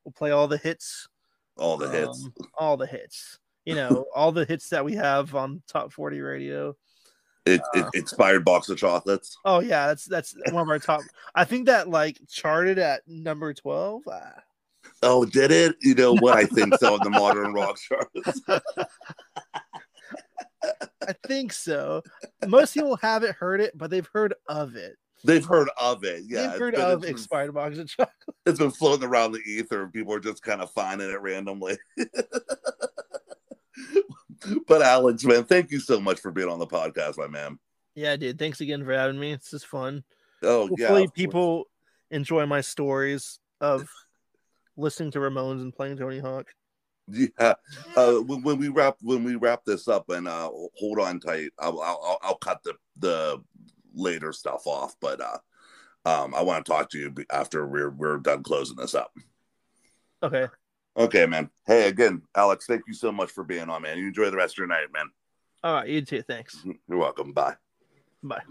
We'll play all the hits. All the hits. um, all the hits. You know, all the hits that we have on Top 40 Radio. It, it expired box of chocolates. Oh yeah, that's that's one of our top. I think that like charted at number twelve. Ah. Oh, did it? You know what? I think so. in the modern rock charts. I think so. Most people haven't heard it, but they've heard of it. They've heard of it. Yeah, they've heard been- of it's been- expired box of chocolate. It's been floating around the ether, and people are just kind of finding it randomly. but Alex, man, thank you so much for being on the podcast, my man. Yeah, dude. Thanks again for having me. It's just fun. Oh, Hopefully, yeah. people enjoy my stories of listening to Ramones and playing Tony Hawk. Yeah. Uh, when, when we wrap when we wrap this up and uh, hold on tight, I'll, I'll I'll- I'll cut the the later stuff off, but uh, um, I want to talk to you after we're we're done closing this up. Okay. Okay, man. Hey, again, Alex, thank you so much for being on, man. You enjoy the rest of your night, man. All right, you too. Thanks. You're welcome. Bye. Bye.